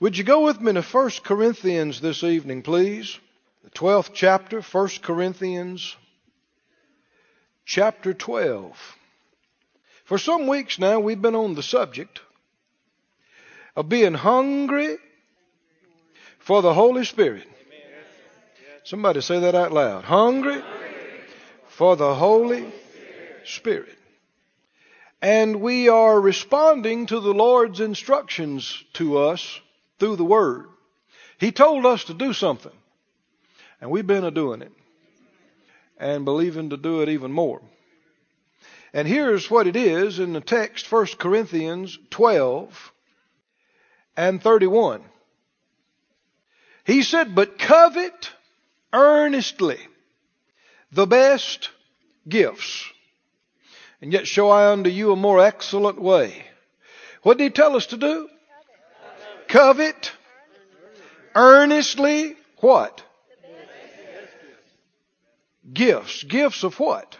Would you go with me to 1 Corinthians this evening, please? The 12th chapter, 1 Corinthians, chapter 12. For some weeks now, we've been on the subject of being hungry for the Holy Spirit. Somebody say that out loud. Hungry for the Holy Spirit. And we are responding to the Lord's instructions to us through the Word. He told us to do something. And we've been a doing it. And believing to do it even more. And here's what it is in the text, 1 Corinthians 12 and 31. He said, But covet earnestly the best gifts, and yet show I unto you a more excellent way. What did he tell us to do? Covet earnestly what? Gifts. Gifts of what?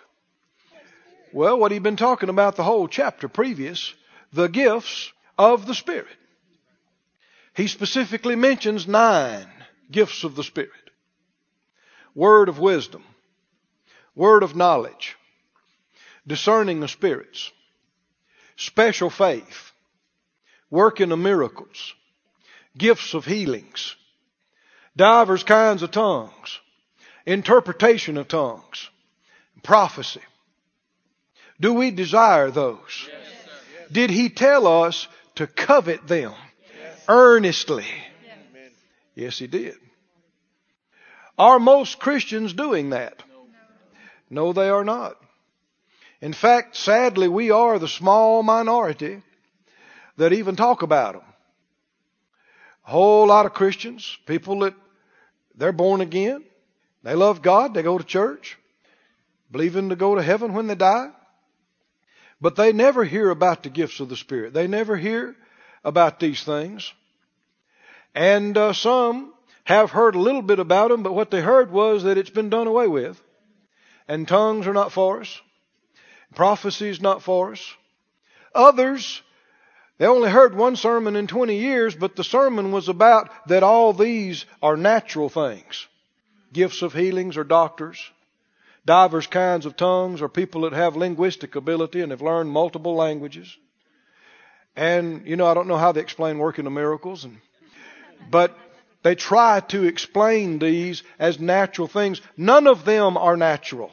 Well, what he'd been talking about the whole chapter previous, the gifts of the Spirit. He specifically mentions nine gifts of the Spirit. Word of wisdom, word of knowledge, discerning of spirits, special faith, working of miracles, gifts of healings, divers kinds of tongues, interpretation of tongues, prophecy. Do we desire those? Yes, Did he tell us to covet them yes. earnestly? Yes. yes, he did. Are most Christians doing that? No, they are not. In fact, sadly, we are the small minority that even talk about them. A whole lot of Christians, people that they're born again, they love God, they go to church, believing to go to heaven when they die. But they never hear about the gifts of the Spirit. They never hear about these things. And uh, some have heard a little bit about them, but what they heard was that it's been done away with. And tongues are not for us. Prophecy is not for us. Others, they only heard one sermon in 20 years, but the sermon was about that all these are natural things. Gifts of healings or doctors divers kinds of tongues or people that have linguistic ability and have learned multiple languages. And, you know, I don't know how they explain working of miracles and, but they try to explain these as natural things. None of them are natural.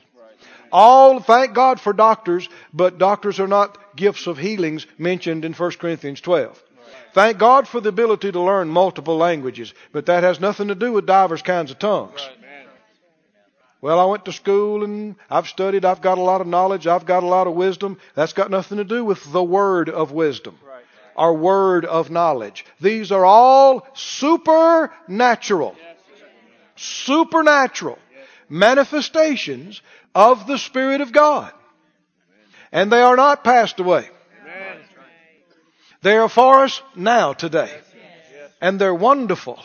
All, thank God for doctors, but doctors are not gifts of healings mentioned in 1 Corinthians 12. Thank God for the ability to learn multiple languages, but that has nothing to do with divers kinds of tongues. Well, I went to school and I've studied. I've got a lot of knowledge. I've got a lot of wisdom. That's got nothing to do with the word of wisdom. Our word of knowledge. These are all supernatural. Supernatural manifestations of the Spirit of God. And they are not passed away. They are for us now, today. And they're wonderful.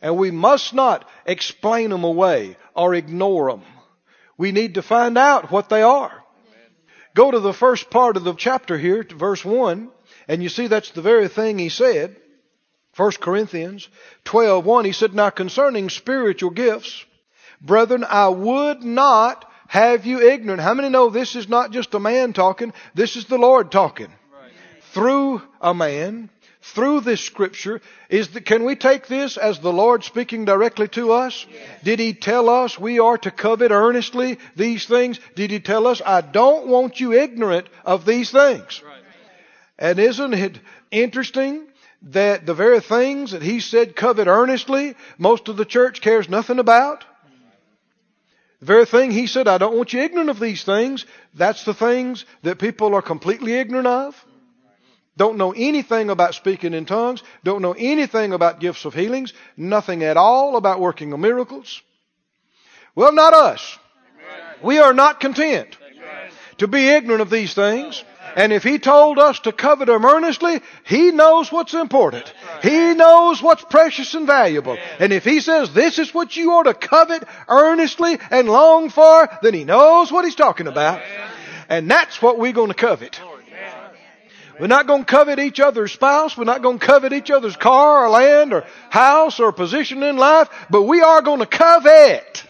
And we must not explain them away or ignore them. We need to find out what they are. Go to the first part of the chapter here, verse 1, and you see that's the very thing he said. 1 Corinthians 12, 1, he said, Now concerning spiritual gifts, brethren, I would not have you ignorant. How many know this is not just a man talking, this is the Lord talking? Right. Through a man through this scripture is can we take this as the Lord speaking directly to us? Yes. Did He tell us we are to covet earnestly these things? Did He tell us, I don't want you ignorant of these things? Right. And isn't it interesting that the very things that He said covet earnestly, most of the church cares nothing about? The very thing He said, I don't want you ignorant of these things, that's the things that people are completely ignorant of. Don't know anything about speaking in tongues. Don't know anything about gifts of healings. Nothing at all about working of miracles. Well, not us. Amen. We are not content Amen. to be ignorant of these things. And if He told us to covet Him earnestly, He knows what's important. He knows what's precious and valuable. And if He says this is what you ought to covet earnestly and long for, then He knows what He's talking about. And that's what we're going to covet. We're not going to covet each other's spouse. We're not going to covet each other's car or land or house or position in life, but we are going to covet.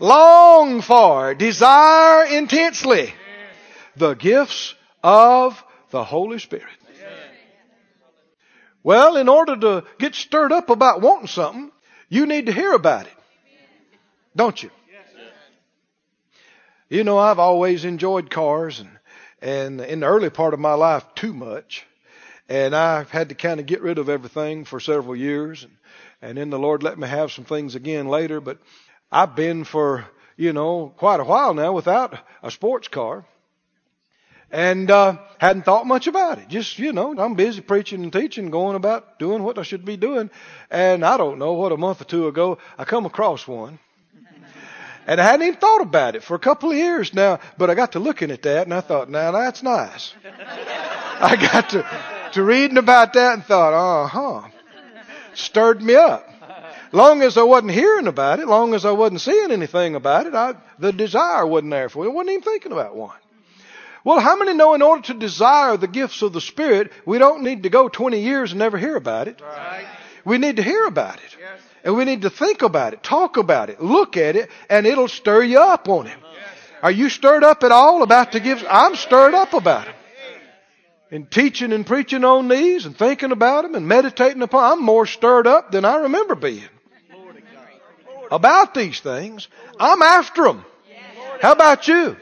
Long for, desire intensely the gifts of the Holy Spirit. Well, in order to get stirred up about wanting something, you need to hear about it. Don't you? You know, I've always enjoyed cars and, and in the early part of my life too much. And I've had to kind of get rid of everything for several years. And, and then the Lord let me have some things again later. But I've been for, you know, quite a while now without a sports car and uh, hadn't thought much about it. Just you know, I'm busy preaching and teaching, going about doing what I should be doing, and I don't know what a month or two ago I come across one, and I hadn't even thought about it for a couple of years now. But I got to looking at that, and I thought, now that's nice. I got to to reading about that and thought, uh huh, stirred me up. Long as I wasn't hearing about it, long as I wasn't seeing anything about it, I, the desire wasn't there for it. I wasn't even thinking about one. Well, how many know in order to desire the gifts of the Spirit, we don't need to go 20 years and never hear about it? Right. We need to hear about it. Yes. And we need to think about it, talk about it, look at it, and it'll stir you up on it. Yes. Are you stirred up at all about the gifts? I'm stirred up about it. And teaching and preaching on these and thinking about them and meditating upon I'm more stirred up than I remember being. About these things. I'm after them. How about you?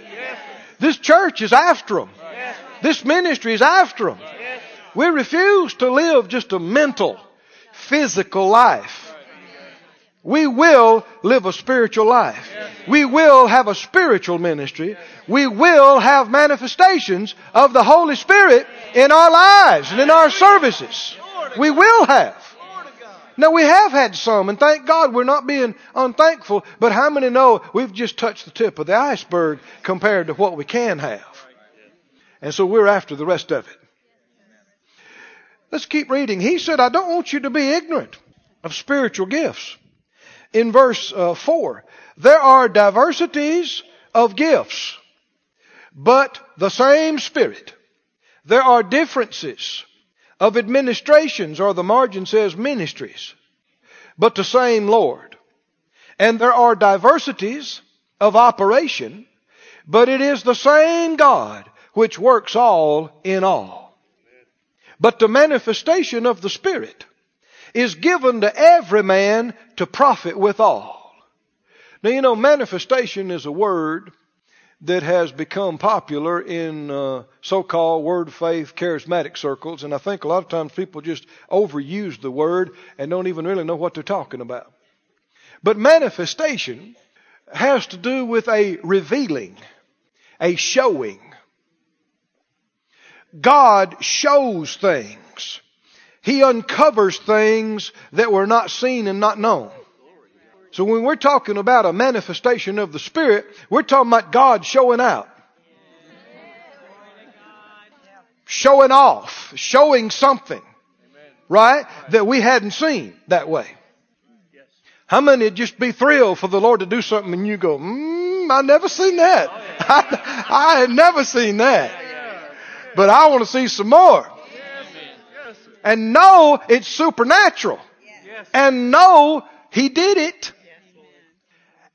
This church is after them. This ministry is after them. We refuse to live just a mental, physical life. We will live a spiritual life. We will have a spiritual ministry. We will have manifestations of the Holy Spirit in our lives and in our services. We will have. Now we have had some, and thank God we're not being unthankful, but how many know we've just touched the tip of the iceberg compared to what we can have? And so we're after the rest of it. Let's keep reading. He said, I don't want you to be ignorant of spiritual gifts. In verse uh, 4, there are diversities of gifts, but the same Spirit. There are differences of administrations, or the margin says ministries, but the same Lord. And there are diversities of operation, but it is the same God which works all in all. But the manifestation of the Spirit is given to every man to profit withal. Now you know, manifestation is a word that has become popular in uh, so-called word faith charismatic circles and i think a lot of times people just overuse the word and don't even really know what they're talking about. But manifestation has to do with a revealing a showing. God shows things. He uncovers things that were not seen and not known so when we're talking about a manifestation of the Spirit, we're talking about God showing out. Showing off, showing something, right? That we hadn't seen that way. How many would just be thrilled for the Lord to do something and you go, mm, I never seen that. I, I had never seen that. But I want to see some more. And know it's supernatural. And know He did it.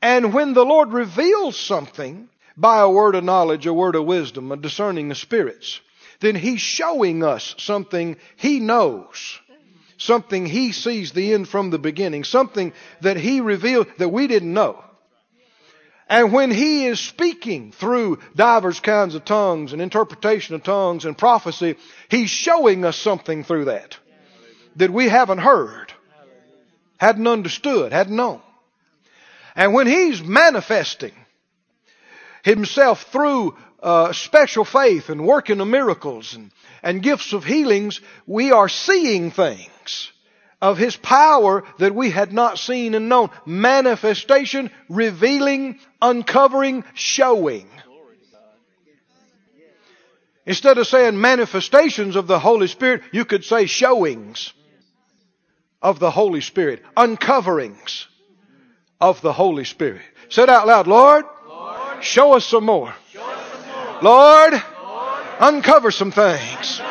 And when the Lord reveals something by a word of knowledge, a word of wisdom, a discerning of spirits, then He's showing us something He knows. Something He sees the end from the beginning. Something that He revealed that we didn't know. And when He is speaking through divers kinds of tongues and interpretation of tongues and prophecy, He's showing us something through that that we haven't heard, hadn't understood, hadn't known. And when He's manifesting Himself through uh, special faith and working of miracles and, and gifts of healings, we are seeing things of His power that we had not seen and known. Manifestation, revealing, uncovering, showing. Instead of saying manifestations of the Holy Spirit, you could say showings of the Holy Spirit, uncoverings of the Holy Spirit. Said out loud, Lord, Lord show, us some more. Us some more. Lord, Lord, uncover some things.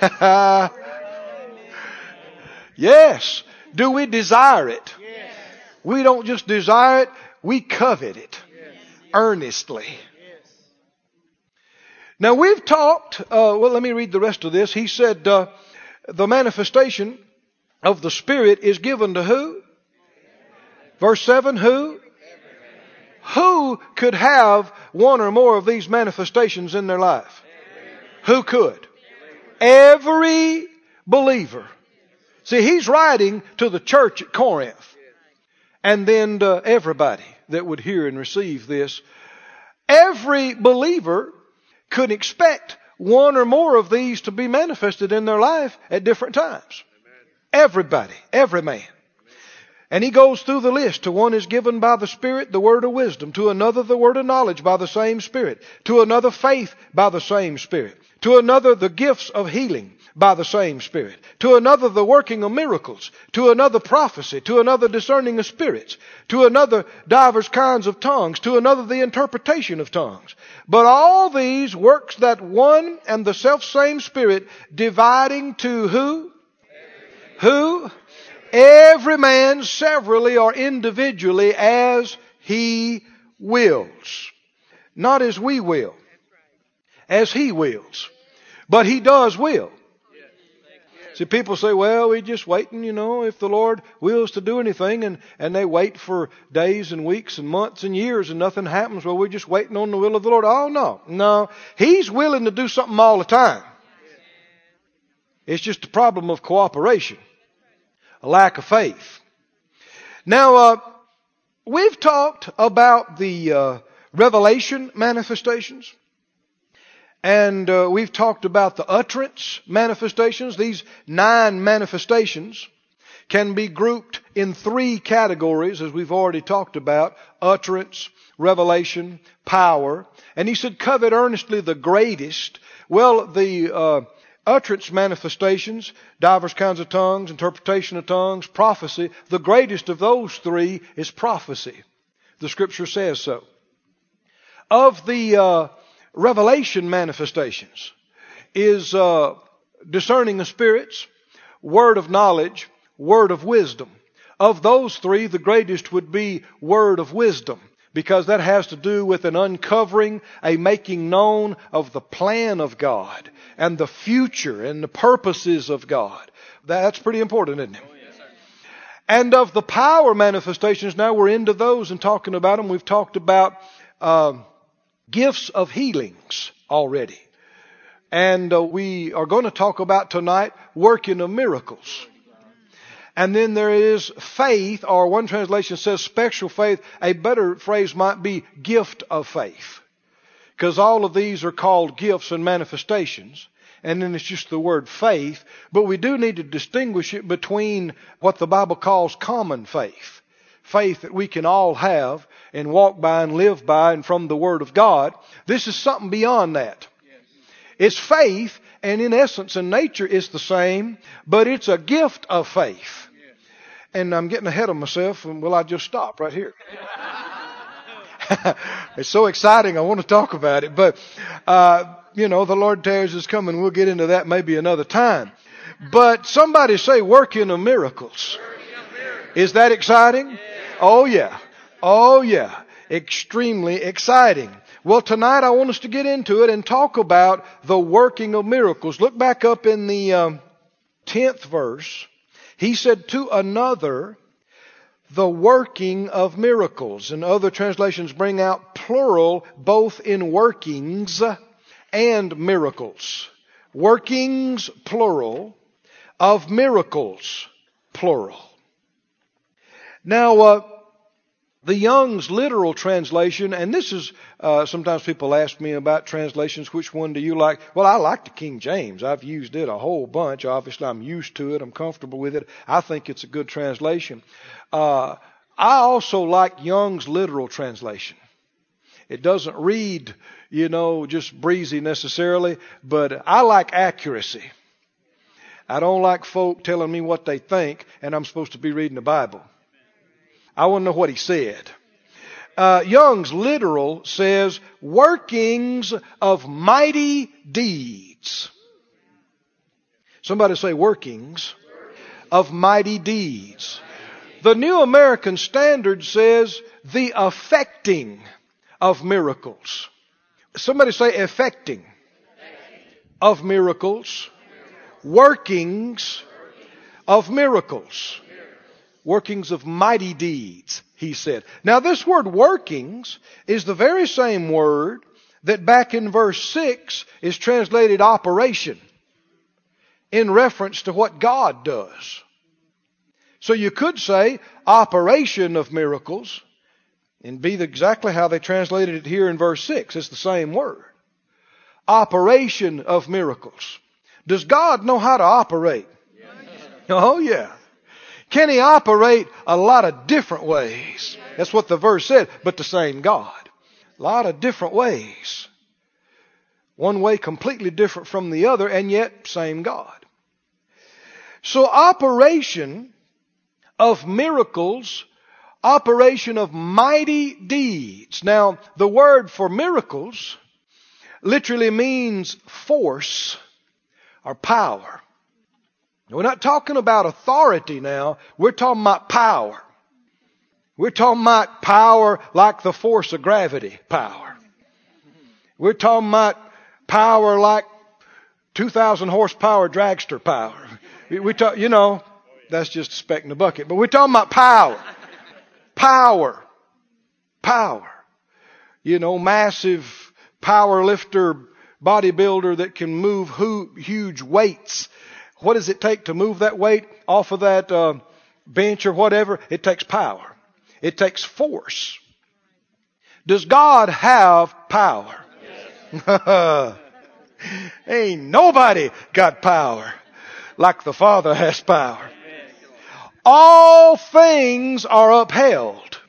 yes. Do we desire it? We don't just desire it, we covet it earnestly. Now we've talked, uh, well let me read the rest of this. He said, uh, the manifestation of the Spirit is given to who? Verse 7, who? Who could have one or more of these manifestations in their life? Who could? Every believer. See, he's writing to the church at Corinth and then to everybody that would hear and receive this. Every believer could expect one or more of these to be manifested in their life at different times. Everybody, every man. And he goes through the list. To one is given by the Spirit the word of wisdom. To another the word of knowledge by the same Spirit. To another faith by the same Spirit. To another the gifts of healing by the same Spirit. To another the working of miracles. To another prophecy. To another discerning of spirits. To another divers kinds of tongues. To another the interpretation of tongues. But all these works that one and the self same Spirit dividing to who? Who? Every man severally or individually as he wills. Not as we will. As he wills. But he does will. See, people say, well, we're just waiting, you know, if the Lord wills to do anything, and, and they wait for days and weeks and months and years and nothing happens. Well, we're just waiting on the will of the Lord. Oh, no. No. He's willing to do something all the time. It's just a problem of cooperation a lack of faith. Now, uh, we've talked about the uh, revelation manifestations. And uh, we've talked about the utterance manifestations. These nine manifestations can be grouped in three categories, as we've already talked about utterance, revelation, power. And he said, covet earnestly the greatest. Well, the uh, utterance manifestations, divers kinds of tongues, interpretation of tongues, prophecy. The greatest of those three is prophecy. The scripture says so. Of the uh, revelation manifestations is uh, discerning of spirits, word of knowledge, word of wisdom. Of those three, the greatest would be word of wisdom because that has to do with an uncovering, a making known of the plan of God and the future and the purposes of God. That's pretty important, isn't it? Oh, yes, and of the power manifestations, now we're into those and talking about them. We've talked about uh, gifts of healings already. And uh, we are going to talk about tonight working of miracles. And then there is faith, or one translation says special faith. A better phrase might be gift of faith. Because all of these are called gifts and manifestations. And then it's just the word faith. But we do need to distinguish it between what the Bible calls common faith. Faith that we can all have and walk by and live by and from the Word of God. This is something beyond that. It's faith, and in essence and nature it's the same, but it's a gift of faith and I'm getting ahead of myself, and will I just stop right here? it's so exciting. I want to talk about it, but uh, you know, the Lord tears is coming. We'll get into that maybe another time. But somebody say, "Working of miracles." Is that exciting? Oh yeah, oh yeah, extremely exciting. Well, tonight I want us to get into it and talk about the working of miracles. Look back up in the um, tenth verse he said to another, the working of miracles. And other translations bring out plural both in workings and miracles. Workings, plural, of miracles, plural. Now, uh, the Young's literal translation, and this is, uh, sometimes people ask me about translations, which one do you like? Well, I like the King James. I've used it a whole bunch. Obviously, I'm used to it. I'm comfortable with it. I think it's a good translation. Uh, I also like Young's literal translation. It doesn't read, you know, just breezy necessarily, but I like accuracy. I don't like folk telling me what they think, and I'm supposed to be reading the Bible. I want to know what he said. Uh, Young's literal says, workings of mighty deeds. Somebody say workings of mighty deeds. The New American Standard says the affecting of miracles. Somebody say affecting of miracles. Workings of miracles. Workings of mighty deeds, he said. Now this word workings is the very same word that back in verse 6 is translated operation in reference to what God does. So you could say operation of miracles and be exactly how they translated it here in verse 6. It's the same word. Operation of miracles. Does God know how to operate? Oh yeah. Can He operate a lot of different ways? That's what the verse said, but the same God. A lot of different ways. One way completely different from the other, and yet same God. So operation of miracles, operation of mighty deeds. Now, the word for miracles literally means force or power. We're not talking about authority now. We're talking about power. We're talking about power like the force of gravity power. We're talking about power like 2,000 horsepower dragster power. We talk, you know, that's just a speck in the bucket. But we're talking about power. Power. Power. You know, massive power lifter, bodybuilder that can move huge weights. What does it take to move that weight off of that uh, bench or whatever? It takes power. It takes force. Does God have power? Yes. Ain't nobody got power like the Father has power all things are upheld,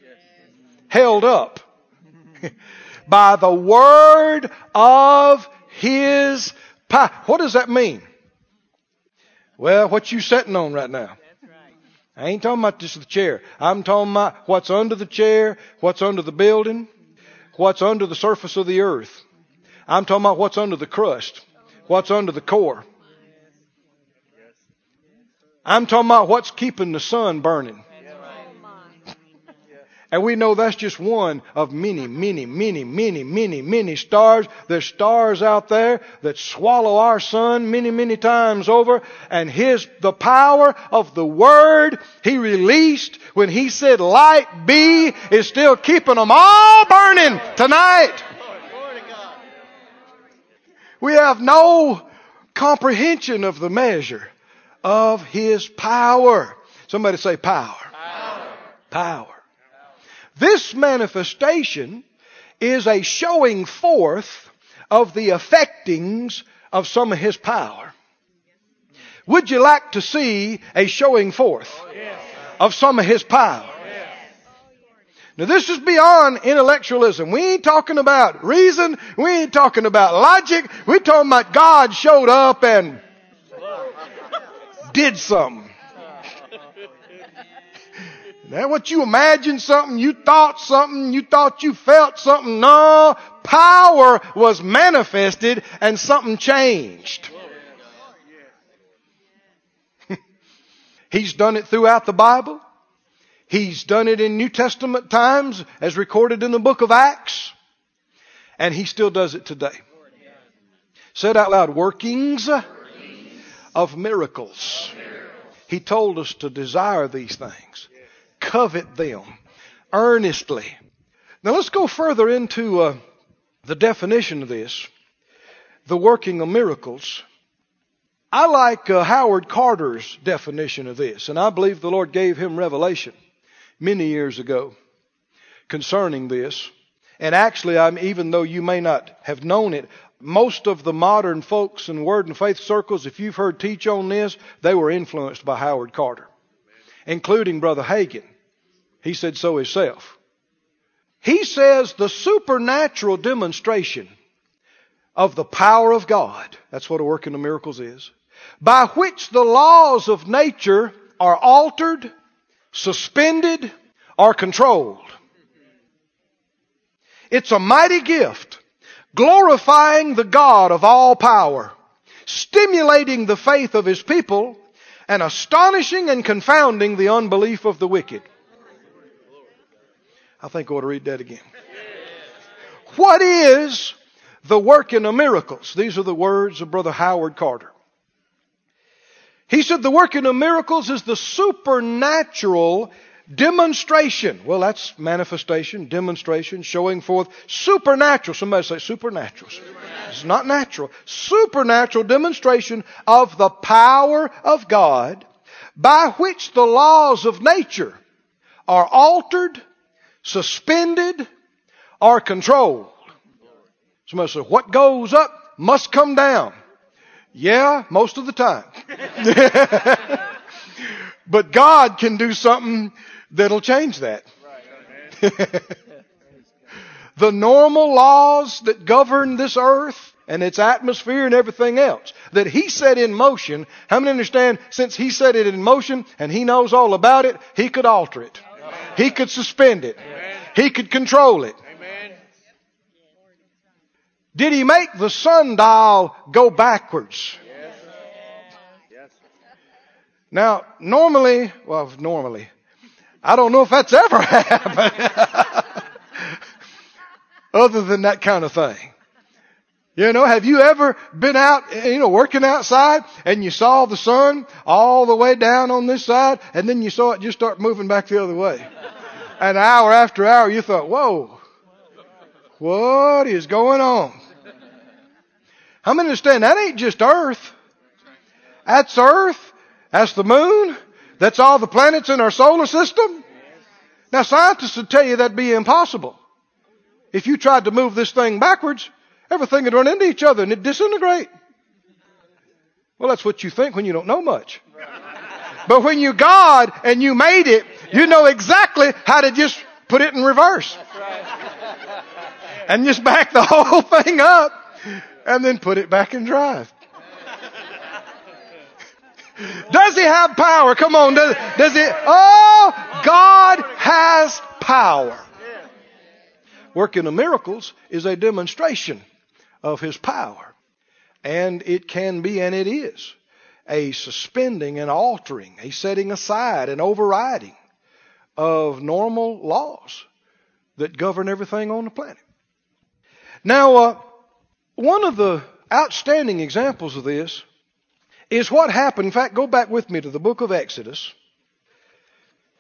held up by the word of his power. What does that mean? Well, what you sitting on right now? I ain't talking about just the chair. I'm talking about what's under the chair, what's under the building, what's under the surface of the earth. I'm talking about what's under the crust, what's under the core. I'm talking about what's keeping the sun burning. And we know that's just one of many, many, many, many, many, many stars. There's stars out there that swallow our sun many, many times over. And his, the power of the word he released when he said light be is still keeping them all burning tonight. We have no comprehension of the measure of His power. Somebody say power. Power. power. This manifestation is a showing forth of the effectings of some of His power. Would you like to see a showing forth of some of His power? Now this is beyond intellectualism. We ain't talking about reason. We ain't talking about logic. We're talking about God showed up and did something. Now, what you imagined something, you thought something, you thought you felt something. No, power was manifested and something changed. He's done it throughout the Bible. He's done it in New Testament times as recorded in the book of Acts. And he still does it today. Said out loud, workings of miracles. He told us to desire these things, covet them earnestly. Now let's go further into uh, the definition of this the working of miracles. I like uh, Howard Carter's definition of this, and I believe the Lord gave him revelation many years ago concerning this. And actually, I'm, even though you may not have known it, most of the modern folks in word and faith circles, if you've heard teach on this, they were influenced by Howard Carter, including Brother Hagin. He said so himself. He says the supernatural demonstration of the power of God, that's what a working of miracles is, by which the laws of nature are altered, suspended, or controlled. It's a mighty gift glorifying the God of all power, stimulating the faith of his people and astonishing and confounding the unbelief of the wicked. I think I ought to read that again. What is the working of miracles? These are the words of Brother Howard Carter. He said the working of miracles is the supernatural demonstration. Well, that's manifestation, demonstration, showing forth supernatural. Somebody say supernatural. supernatural. It's not natural. Supernatural demonstration of the power of God by which the laws of nature are altered, suspended, or controlled. Somebody say, what goes up must come down. Yeah, most of the time. but God can do something that'll change that. the normal laws that govern this earth and its atmosphere and everything else that He set in motion, how many understand since He set it in motion and He knows all about it, He could alter it. He could suspend it. He could control it. Did he make the sundial go backwards? Yes. Now, normally, well, normally, I don't know if that's ever happened. Other than that kind of thing. You know, have you ever been out, you know, working outside and you saw the sun all the way down on this side and then you saw it just start moving back the other way? An hour after hour you thought, whoa, what is going on? How many understand that ain't just Earth? That's Earth. That's the moon. That's all the planets in our solar system. Now scientists would tell you that'd be impossible. If you tried to move this thing backwards, everything would run into each other and it'd disintegrate. Well, that's what you think when you don't know much. But when you God and you made it, you know exactly how to just put it in reverse. And just back the whole thing up and then put it back in drive. Does he have power? Come on. Does, does he? Oh, God has power. Working the miracles is a demonstration of his power. And it can be, and it is, a suspending and altering, a setting aside and overriding of normal laws that govern everything on the planet. Now, uh, one of the outstanding examples of this is what happened. In fact, go back with me to the book of Exodus.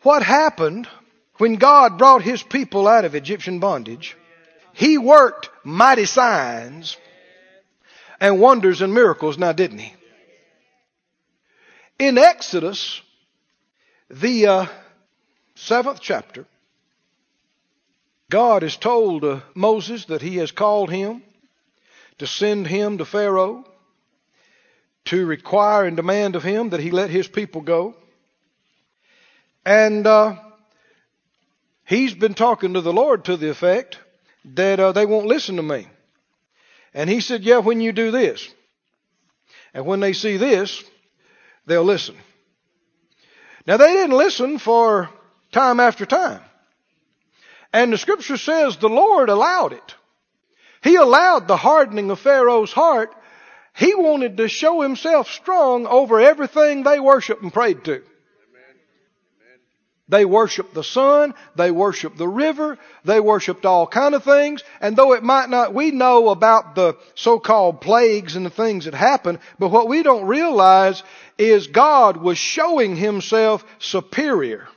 What happened when God brought his people out of Egyptian bondage? He worked mighty signs and wonders and miracles now, didn't he? In Exodus, the uh, seventh chapter, God has told uh, Moses that he has called him to send him to Pharaoh to require and demand of him that he let his people go. And uh, he's been talking to the Lord to the effect that uh, they won't listen to me. And he said, Yeah, when you do this, and when they see this, they'll listen. Now, they didn't listen for time after time. And the scripture says the Lord allowed it. He allowed the hardening of Pharaoh's heart. He wanted to show himself strong over everything they worshiped and prayed to. They worshiped the sun, they worshiped the river, they worshiped all kind of things, and though it might not, we know about the so-called plagues and the things that happened, but what we don't realize is God was showing himself superior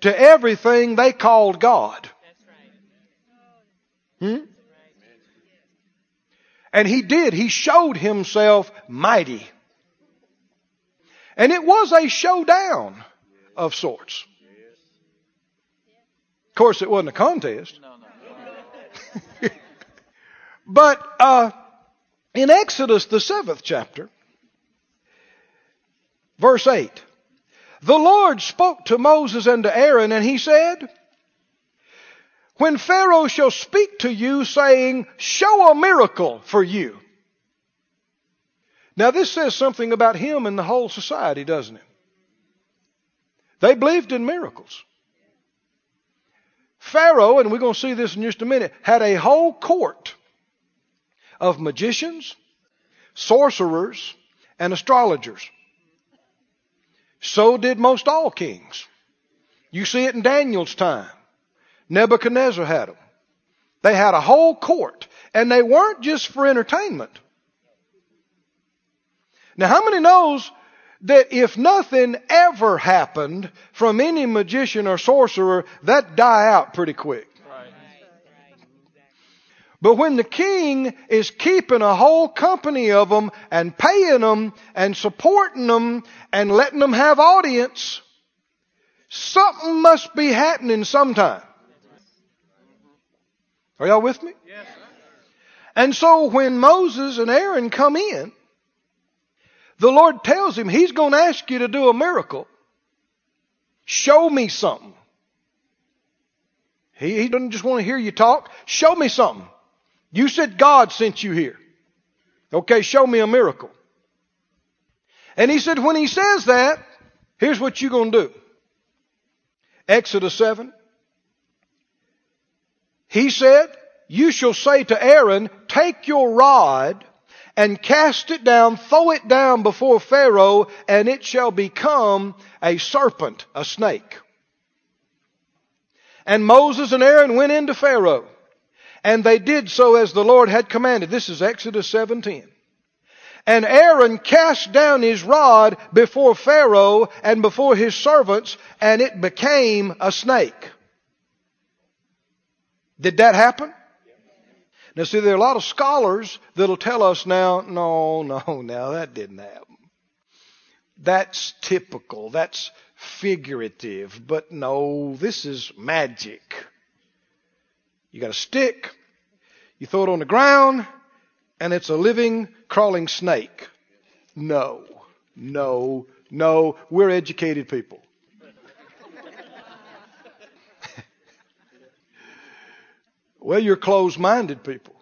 to everything they called God. Hmm? And he did. He showed himself mighty. And it was a showdown of sorts. Of course, it wasn't a contest. but uh, in Exodus, the seventh chapter, verse 8, the Lord spoke to Moses and to Aaron, and he said, when Pharaoh shall speak to you saying, show a miracle for you. Now this says something about him and the whole society, doesn't it? They believed in miracles. Pharaoh, and we're going to see this in just a minute, had a whole court of magicians, sorcerers, and astrologers. So did most all kings. You see it in Daniel's time. Nebuchadnezzar had them. They had a whole court, and they weren't just for entertainment. Now, how many knows that if nothing ever happened from any magician or sorcerer, that die out pretty quick? But when the king is keeping a whole company of them and paying them and supporting them and letting them have audience, something must be happening sometime. Are y'all with me? Yes. And so when Moses and Aaron come in, the Lord tells him he's going to ask you to do a miracle. Show me something. He, he doesn't just want to hear you talk. Show me something. You said God sent you here. Okay, show me a miracle. And he said, when he says that, here's what you're going to do. Exodus 7. He said, you shall say to Aaron, take your rod and cast it down, throw it down before Pharaoh, and it shall become a serpent, a snake. And Moses and Aaron went into Pharaoh. And they did so as the Lord had commanded. This is Exodus 17. And Aaron cast down his rod before Pharaoh and before his servants, and it became a snake. Did that happen? Now see, there are a lot of scholars that'll tell us now, no, no, now that didn't happen. That's typical. That's figurative. But no, this is magic. You got a stick, you throw it on the ground, and it's a living, crawling snake. No, no, no. We're educated people. well, you're closed minded people.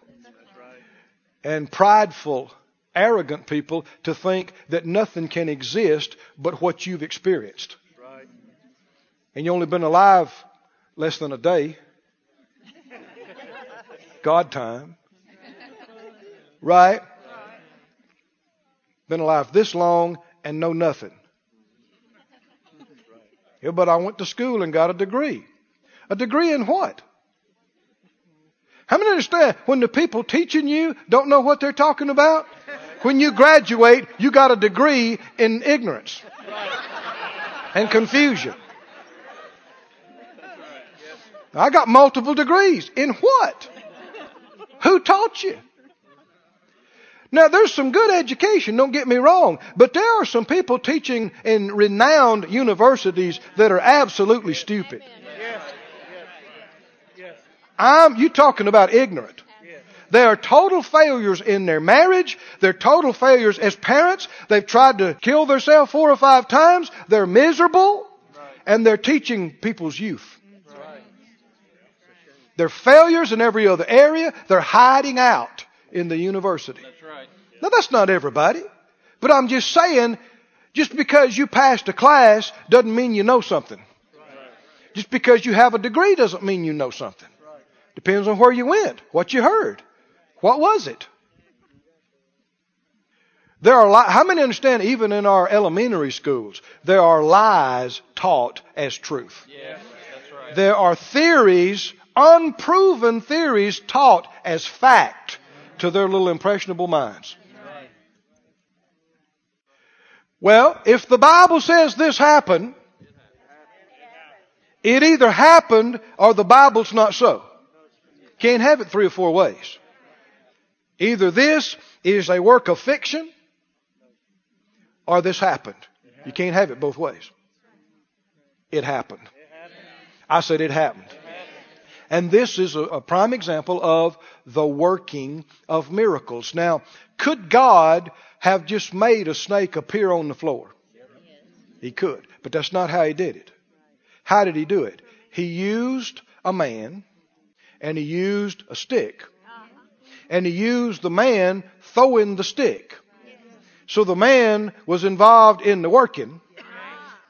And prideful, arrogant people to think that nothing can exist but what you've experienced. And you've only been alive less than a day. God time. Right? Been alive this long and know nothing. Yeah, but I went to school and got a degree. A degree in what? How many understand when the people teaching you don't know what they're talking about? When you graduate, you got a degree in ignorance and confusion. I got multiple degrees. In what? Who taught you? Now, there's some good education, don't get me wrong, but there are some people teaching in renowned universities that are absolutely stupid. I'm, you talking about ignorant. They are total failures in their marriage. They're total failures as parents. They've tried to kill themselves four or five times. They're miserable. And they're teaching people's youth. They're failures in every other area. They're hiding out in the university. That's right. Now that's not everybody. But I'm just saying, just because you passed a class doesn't mean you know something. Right. Just because you have a degree doesn't mean you know something. Right. Depends on where you went, what you heard. What was it? There are li- how many understand even in our elementary schools there are lies taught as truth. Yes, right. There are theories unproven theories taught as fact to their little impressionable minds. Well, if the Bible says this happened, it either happened or the Bible's not so. Can't have it three or four ways. Either this is a work of fiction or this happened. You can't have it both ways. It happened. I said it happened. And this is a, a prime example of the working of miracles. Now, could God have just made a snake appear on the floor? He could, but that's not how he did it. How did he do it? He used a man and he used a stick. Uh-huh. And he used the man throwing the stick. So the man was involved in the working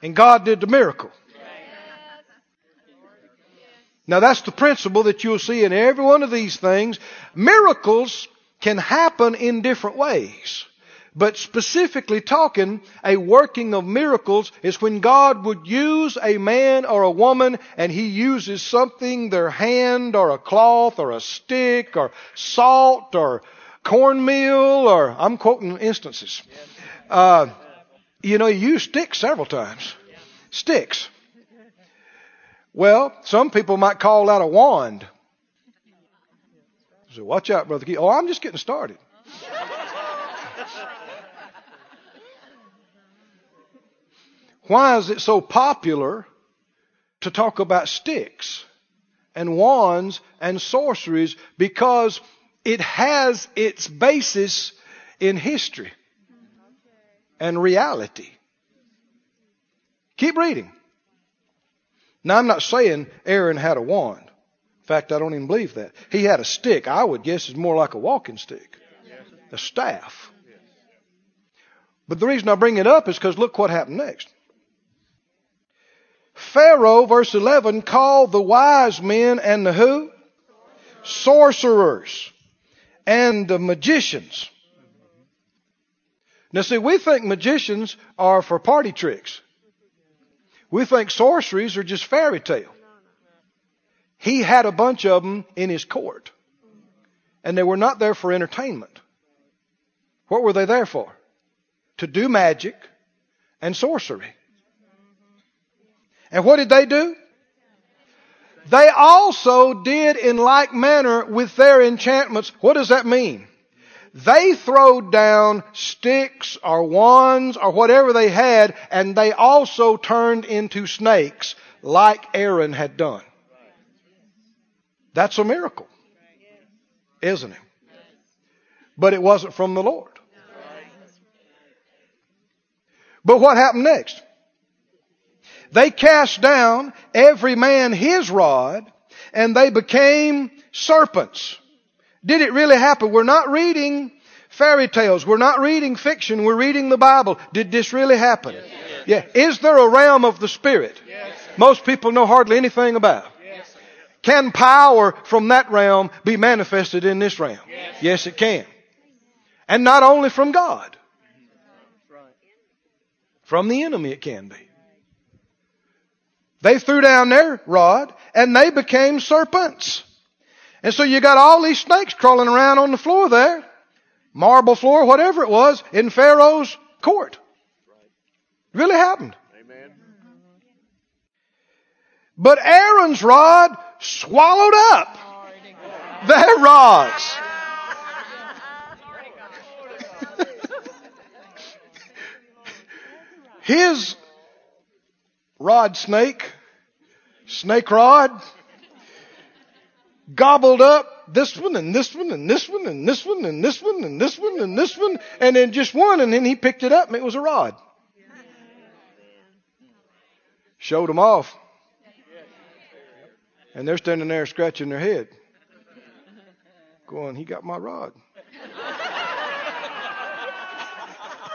and God did the miracle. Now that's the principle that you'll see in every one of these things. Miracles can happen in different ways. But specifically talking, a working of miracles is when God would use a man or a woman and he uses something, their hand or a cloth or a stick or salt or cornmeal or, I'm quoting instances. Uh, you know, you use sticks several times. Sticks. Well, some people might call that a wand. So watch out, Brother Keith. Oh, I'm just getting started. Why is it so popular to talk about sticks and wands and sorceries? Because it has its basis in history and reality. Keep reading. Now, I'm not saying Aaron had a wand. In fact, I don't even believe that. He had a stick. I would guess it's more like a walking stick, a staff. But the reason I bring it up is because look what happened next. Pharaoh, verse 11, called the wise men and the who? Sorcerers and the magicians. Now see, we think magicians are for party tricks. We think sorceries are just fairy tale. He had a bunch of them in his court. And they were not there for entertainment. What were they there for? To do magic and sorcery. And what did they do? They also did in like manner with their enchantments. What does that mean? They throwed down sticks or wands or whatever they had, and they also turned into snakes like Aaron had done. That's a miracle, isn't it? But it wasn't from the Lord. But what happened next? They cast down every man his rod and they became serpents. Did it really happen? We're not reading fairy tales. We're not reading fiction. We're reading the Bible. Did this really happen? Yes. Yeah. Is there a realm of the Spirit? Yes. Most people know hardly anything about. Yes. Can power from that realm be manifested in this realm? Yes, yes it can. And not only from God. From the enemy it can be. They threw down their rod and they became serpents. And so you got all these snakes crawling around on the floor there, marble floor, whatever it was, in Pharaoh's court. Really happened. Amen. But Aaron's rod swallowed up their rods. His rod snake, snake rod, gobbled up this one and this one and this one and this one and this one and this one and this one and then just one and then he picked it up and it was a rod. Showed them off. And they're standing there scratching their head. Going, he got my rod.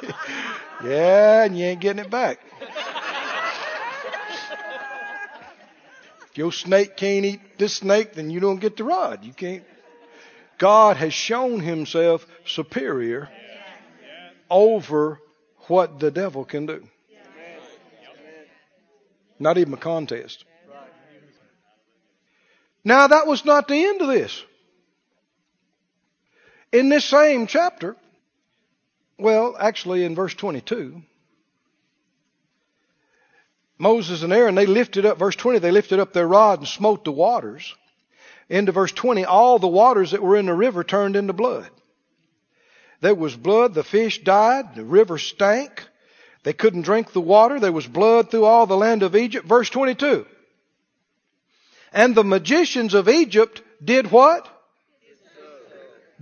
yeah, and you ain't getting it back. If your snake can't eat this snake, then you don't get the rod. You can't. God has shown himself superior over what the devil can do. Not even a contest. Now that was not the end of this. In this same chapter, well, actually in verse 22, Moses and Aaron, they lifted up, verse 20, they lifted up their rod and smote the waters. Into verse 20, all the waters that were in the river turned into blood. There was blood, the fish died, the river stank. They couldn't drink the water. There was blood through all the land of Egypt. Verse 22. And the magicians of Egypt did what?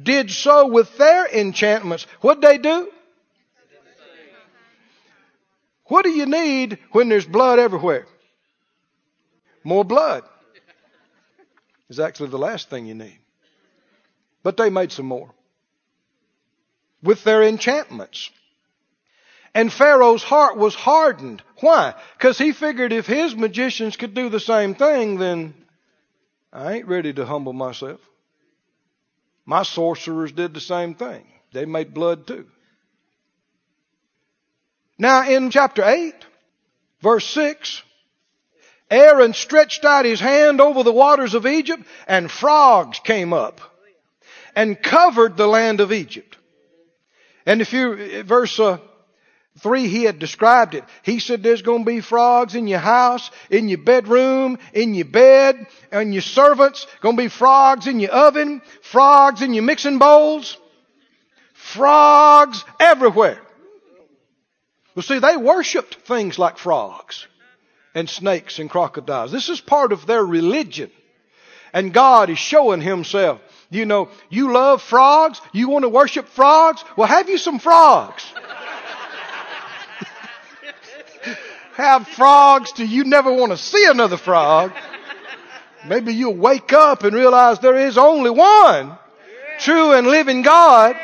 Did so with their enchantments. What'd they do? What do you need when there's blood everywhere? More blood is actually the last thing you need. But they made some more with their enchantments. And Pharaoh's heart was hardened. Why? Because he figured if his magicians could do the same thing, then I ain't ready to humble myself. My sorcerers did the same thing. They made blood too. Now in chapter 8, verse 6, Aaron stretched out his hand over the waters of Egypt and frogs came up and covered the land of Egypt. And if you, verse uh, 3, he had described it. He said there's going to be frogs in your house, in your bedroom, in your bed, and your servants. Going to be frogs in your oven, frogs in your mixing bowls, frogs everywhere. Well, see, they worshipped things like frogs and snakes and crocodiles. This is part of their religion. And God is showing Himself. You know, you love frogs? You want to worship frogs? Well, have you some frogs. have frogs till you never want to see another frog. Maybe you'll wake up and realize there is only one true and living God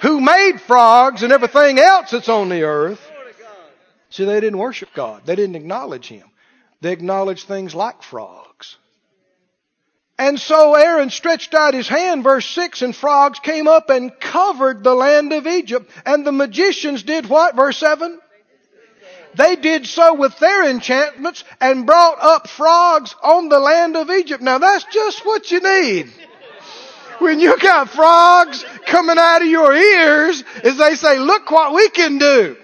who made frogs and everything else that's on the earth. See, they didn't worship God. They didn't acknowledge Him. They acknowledged things like frogs. And so Aaron stretched out his hand, verse 6, and frogs came up and covered the land of Egypt. And the magicians did what? Verse 7? They did so with their enchantments and brought up frogs on the land of Egypt. Now that's just what you need. When you got frogs coming out of your ears, as they say, look what we can do.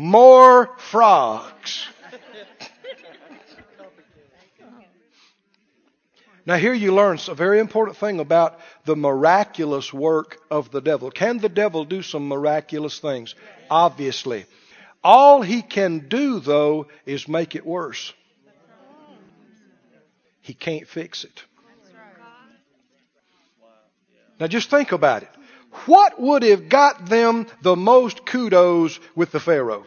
More frogs. Now, here you learn a very important thing about the miraculous work of the devil. Can the devil do some miraculous things? Obviously. All he can do, though, is make it worse. He can't fix it. Now, just think about it. What would have got them the most kudos with the Pharaoh?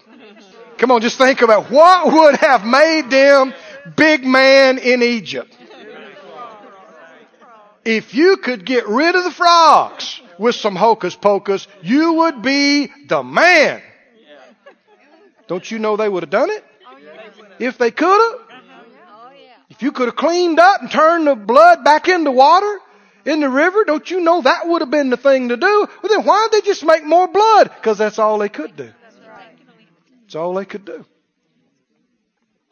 Come on, just think about what would have made them big man in Egypt. If you could get rid of the frogs with some hocus pocus, you would be the man. Don't you know they would have done it? If they could have? If you could have cleaned up and turned the blood back into water in the river, don't you know that would have been the thing to do? Well then why did they just make more blood? Because that's all they could do. That's all they could do.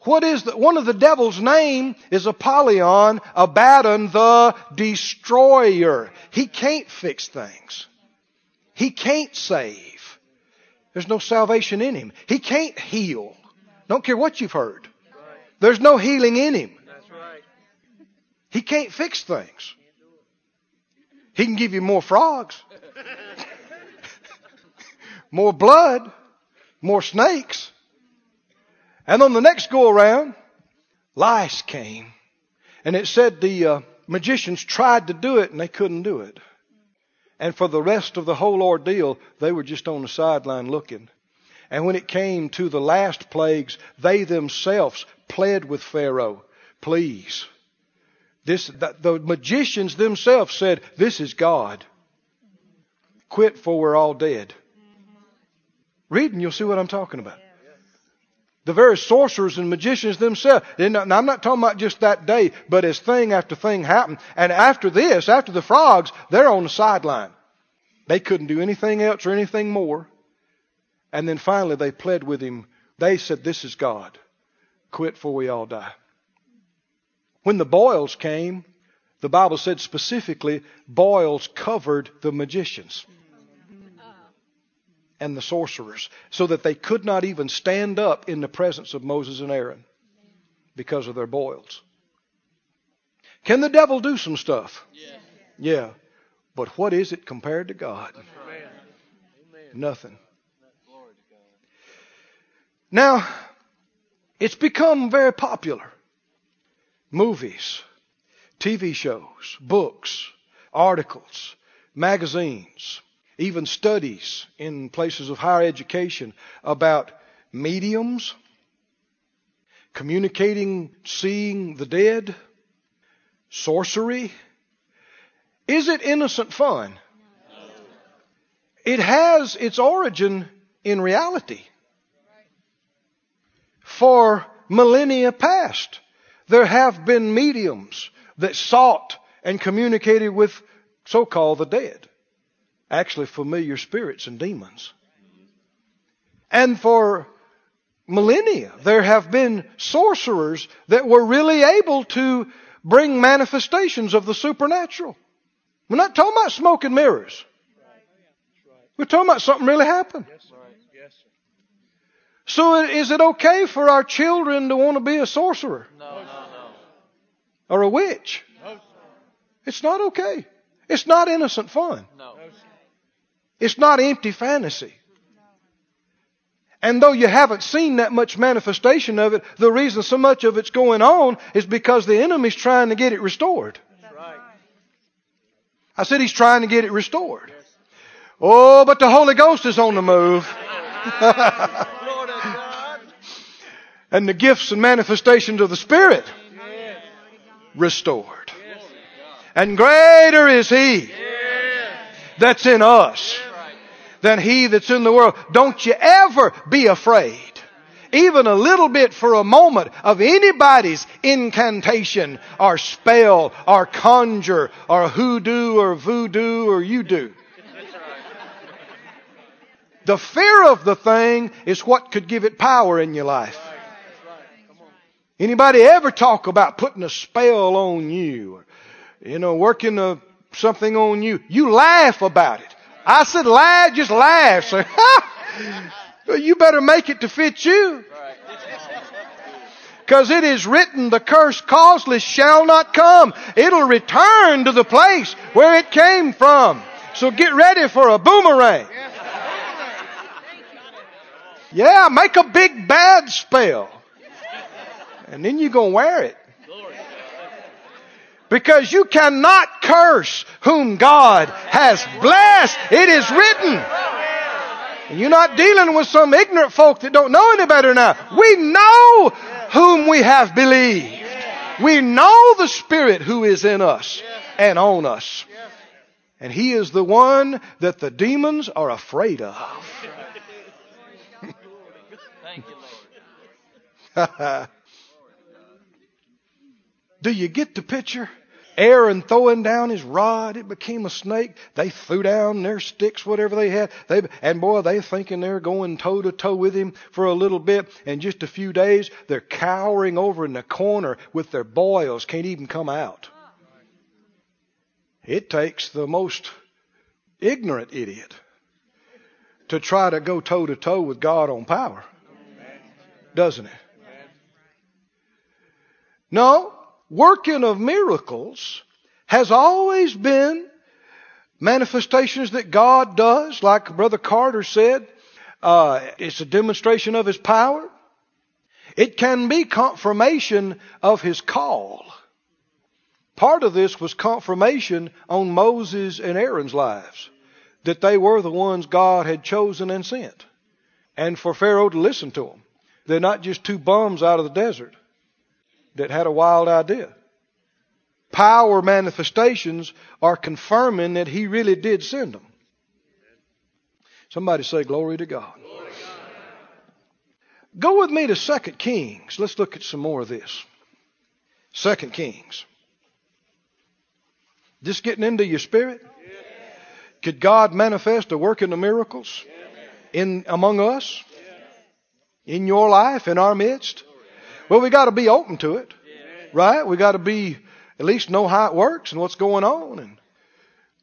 What is the, one of the devil's name is Apollyon, Abaddon, the destroyer. He can't fix things. He can't save. There's no salvation in him. He can't heal. Don't care what you've heard. There's no healing in him. He can't fix things. He can give you more frogs, more blood, more snakes. And on the next go around, lice came. And it said the uh, magicians tried to do it and they couldn't do it. And for the rest of the whole ordeal, they were just on the sideline looking. And when it came to the last plagues, they themselves pled with Pharaoh, please. This, the, the magicians themselves said, this is God. Quit for we're all dead. Read and you'll see what I'm talking about. The very sorcerers and magicians themselves. Now, I'm not talking about just that day, but as thing after thing happened. And after this, after the frogs, they're on the sideline. They couldn't do anything else or anything more. And then finally they pled with him. They said, This is God. Quit for we all die. When the boils came, the Bible said specifically, boils covered the magicians and the sorcerers, so that they could not even stand up in the presence of Moses and Aaron because of their boils. Can the devil do some stuff? Yeah. yeah. But what is it compared to God? Amen. Nothing. Now, it's become very popular. Movies, TV shows, books, articles, magazines, even studies in places of higher education about mediums, communicating, seeing the dead, sorcery. Is it innocent fun? It has its origin in reality. For millennia past, there have been mediums that sought and communicated with so-called the dead actually familiar spirits and demons. And for millennia, there have been sorcerers that were really able to bring manifestations of the supernatural. We're not talking about smoke and mirrors. We're talking about something really happened. So is it okay for our children to want to be a sorcerer? No. Or a witch? No. It's not okay. It's not innocent fun. No. It's not empty fantasy. And though you haven't seen that much manifestation of it, the reason so much of it's going on is because the enemy's trying to get it restored. That's right. I said he's trying to get it restored. Oh, but the Holy Ghost is on the move. Lord God. and the gifts and manifestations of the Spirit. Restored. And greater is He that's in us than He that's in the world. Don't you ever be afraid, even a little bit for a moment, of anybody's incantation or spell or conjure or hoodoo or voodoo or you do. The fear of the thing is what could give it power in your life. Anybody ever talk about putting a spell on you? Or, you know, working a, something on you. You laugh about it. I said, laugh, just laugh. So, well, you better make it to fit you. Because it is written, the curse causeless shall not come. It'll return to the place where it came from. So get ready for a boomerang. Yeah, make a big bad spell. And then you're going to wear it. Because you cannot curse whom God has blessed. It is written. And you're not dealing with some ignorant folk that don't know any better now. We know whom we have believed. We know the Spirit who is in us and on us. And He is the one that the demons are afraid of. Thank you, Lord. Do you get the picture? Aaron throwing down his rod, it became a snake. They threw down their sticks, whatever they had. They, and boy, they thinking they're going toe to toe with him for a little bit. In just a few days, they're cowering over in the corner with their boils, can't even come out. It takes the most ignorant idiot to try to go toe to toe with God on power. Doesn't it? No, working of miracles has always been manifestations that God does, like Brother Carter said. Uh, it's a demonstration of His power. It can be confirmation of His call. Part of this was confirmation on Moses and Aaron's lives, that they were the ones God had chosen and sent. And for Pharaoh to listen to them. They're not just two bums out of the desert that had a wild idea. Power manifestations are confirming that he really did send them. Somebody say glory to God. Go with me to 2 Kings. Let's look at some more of this. 2 Kings. Just getting into your spirit? Could God manifest a work in the miracles in among us? In your life, in our midst? Well, we got to be open to it, right? We got to be at least know how it works and what's going on, and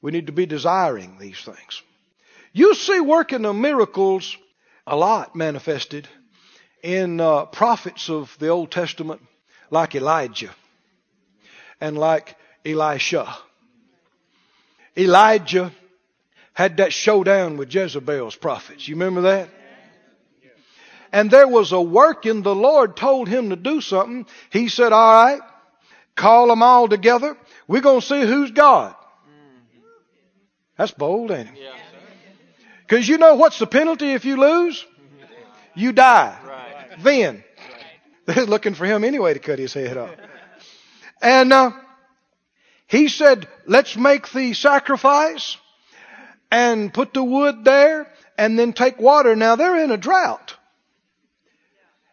we need to be desiring these things. You see working of miracles a lot manifested in uh, prophets of the Old Testament, like Elijah and like Elisha. Elijah had that showdown with Jezebel's prophets. You remember that? And there was a work working. The Lord told him to do something. He said, all right, call them all together. We're going to see who's God. That's bold, ain't it? Because you know what's the penalty if you lose? You die. Right. Then. They're looking for him anyway to cut his head off. And uh, he said, let's make the sacrifice and put the wood there and then take water. Now they're in a drought.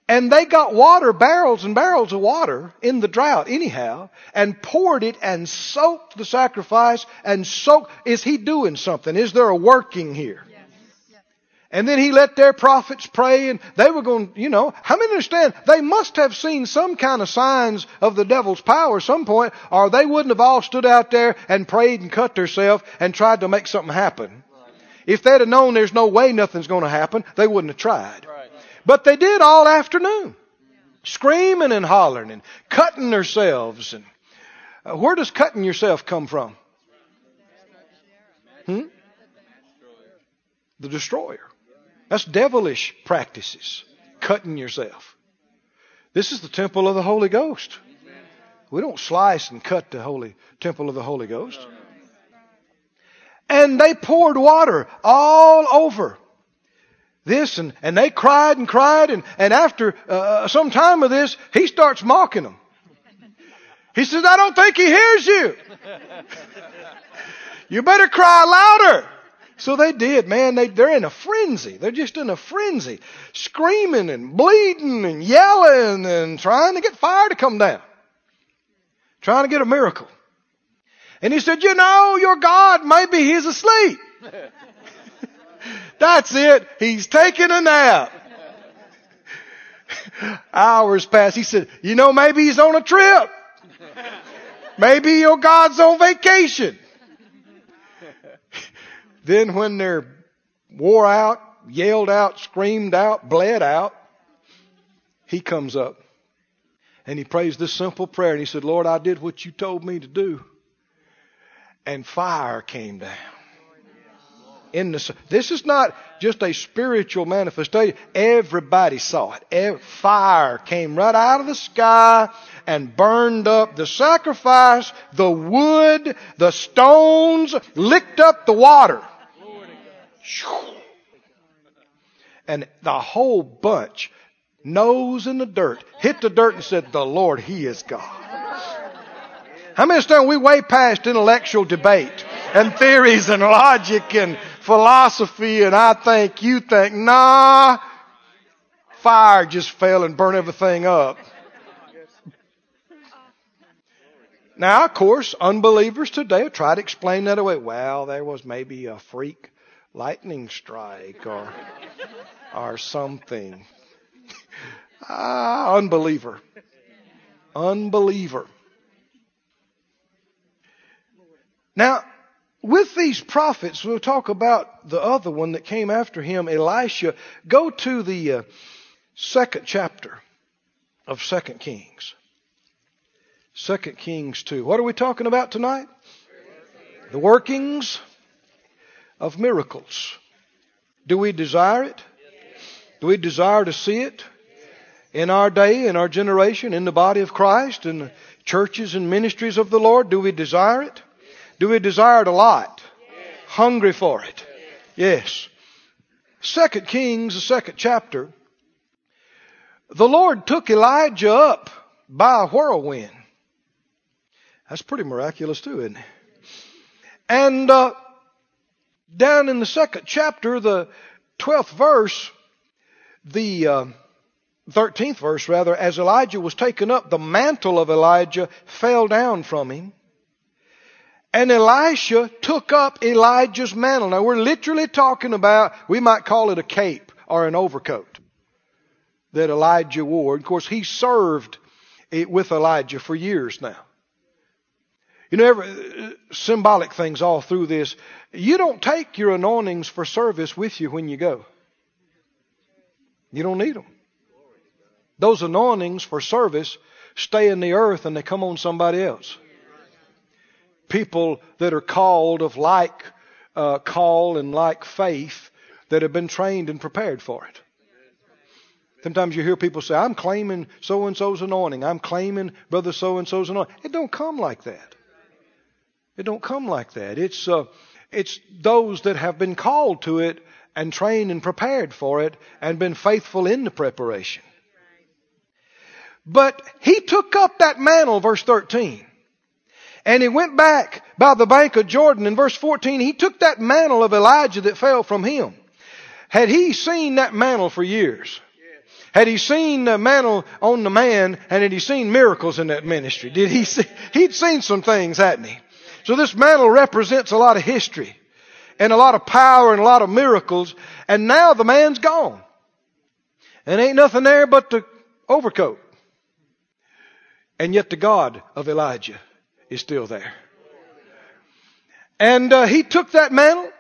And they got water, barrels and barrels of water in the drought anyhow, and poured it and soaked the sacrifice and soaked. Is he doing something? Is there a working here? And then he let their prophets pray and they were going, you know, how many understand they must have seen some kind of signs of the devil's power at some point or they wouldn't have all stood out there and prayed and cut themselves and tried to make something happen. If they'd have known there's no way nothing's going to happen, they wouldn't have tried. Right. But they did all afternoon. Screaming and hollering and cutting themselves. And uh, where does cutting yourself come from? Hmm? The destroyer. That's devilish practices. Cutting yourself. This is the temple of the Holy Ghost. We don't slice and cut the holy temple of the Holy Ghost. And they poured water all over this and, and they cried and cried and, and after uh, some time of this, he starts mocking them. He says, I don't think he hears you. you better cry louder. So they did, man. They, they're in a frenzy. They're just in a frenzy. Screaming and bleeding and yelling and trying to get fire to come down. Trying to get a miracle. And he said, you know, your God, maybe he's asleep. That's it. He's taking a nap. Hours pass. He said, you know, maybe he's on a trip. Maybe your God's on vacation. then when they're wore out, yelled out, screamed out, bled out, he comes up and he prays this simple prayer and he said, Lord, I did what you told me to do. And fire came down. In the, this is not just a spiritual manifestation. Everybody saw it. Fire came right out of the sky and burned up the sacrifice, the wood, the stones, licked up the water. And the whole bunch, nose in the dirt, hit the dirt and said, The Lord, He is God. How many understand we way past intellectual debate and theories and logic and philosophy and I think, you think, nah, fire just fell and burned everything up. Now, of course, unbelievers today will try to explain that away. Well, there was maybe a freak lightning strike or, or something. ah, unbeliever. Unbeliever. Now, with these prophets, we'll talk about the other one that came after him, Elisha. Go to the uh, second chapter of Second Kings. Second Kings 2. What are we talking about tonight? The workings of miracles. Do we desire it? Do we desire to see it in our day, in our generation, in the body of Christ, in the churches and ministries of the Lord? Do we desire it? Do we desire it a lot? Hungry for it? Yes. Second Kings, the second chapter. The Lord took Elijah up by a whirlwind. That's pretty miraculous too, isn't it? And uh, down in the second chapter, the 12th verse, the uh, 13th verse rather, as Elijah was taken up, the mantle of Elijah fell down from him. And Elisha took up Elijah's mantle. Now we're literally talking about, we might call it a cape or an overcoat that Elijah wore. Of course, he served with Elijah for years now. You know, every, symbolic things all through this. You don't take your anointings for service with you when you go. You don't need them. Those anointings for service stay in the earth and they come on somebody else people that are called of like uh, call and like faith that have been trained and prepared for it. Sometimes you hear people say, I'm claiming so and so's anointing. I'm claiming brother so and so's anointing. It don't come like that. It don't come like that. It's, uh, it's those that have been called to it and trained and prepared for it and been faithful in the preparation. But he took up that mantle, verse 13. And he went back by the bank of Jordan. In verse 14, he took that mantle of Elijah that fell from him. Had he seen that mantle for years? Had he seen the mantle on the man and had he seen miracles in that ministry? Did he see? He'd seen some things, hadn't he? So this mantle represents a lot of history. and a lot of power and a lot of miracles. And now the man's gone. And ain't nothing there but the overcoat. And yet the God of Elijah is still there. And uh, he took that mantle,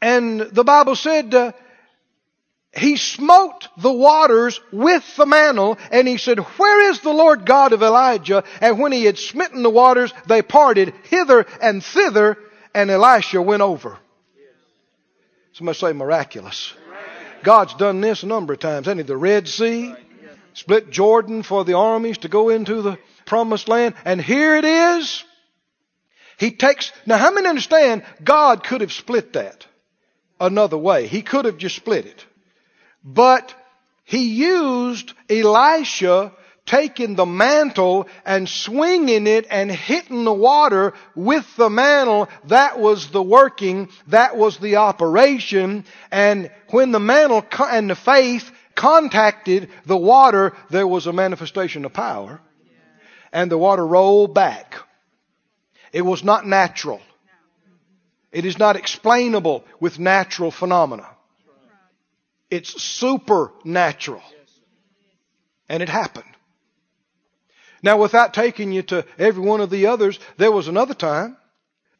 and the Bible said uh, he smote the waters with the mantle, and he said, Where is the Lord God of Elijah? And when he had smitten the waters, they parted hither and thither, and Elisha went over. Somebody say miraculous. God's done this a number of times, he? The Red Sea, split Jordan for the armies to go into the promised land, and here it is. He takes, now how many understand God could have split that another way? He could have just split it. But he used Elisha taking the mantle and swinging it and hitting the water with the mantle. That was the working. That was the operation. And when the mantle and the faith contacted the water, there was a manifestation of power. And the water rolled back. It was not natural. It is not explainable with natural phenomena. It's supernatural. And it happened. Now, without taking you to every one of the others, there was another time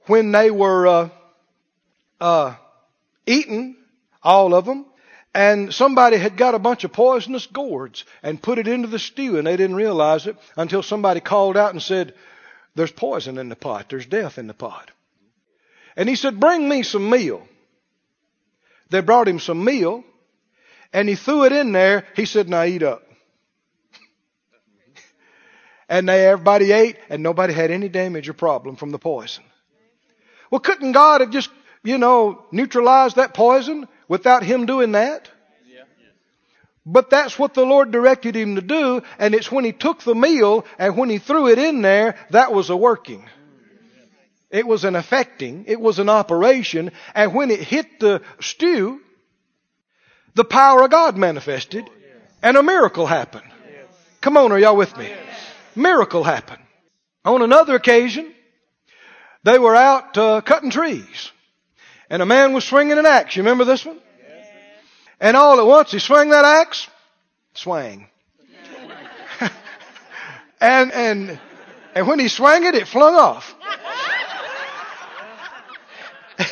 when they were uh, uh, eating, all of them, and somebody had got a bunch of poisonous gourds and put it into the stew, and they didn't realize it until somebody called out and said, there's poison in the pot. There's death in the pot. And he said, Bring me some meal. They brought him some meal, and he threw it in there. He said, Now eat up. and they, everybody ate, and nobody had any damage or problem from the poison. Well, couldn't God have just, you know, neutralized that poison without him doing that? But that's what the Lord directed him to do, and it's when he took the meal and when he threw it in there, that was a working. It was an affecting, it was an operation, and when it hit the stew, the power of God manifested, and a miracle happened. Come on, are y'all with me? Miracle happened. On another occasion, they were out uh, cutting trees, and a man was swinging an axe. You remember this one? And all at once he swung that axe, swang. and, and, and when he swung it, it flung off.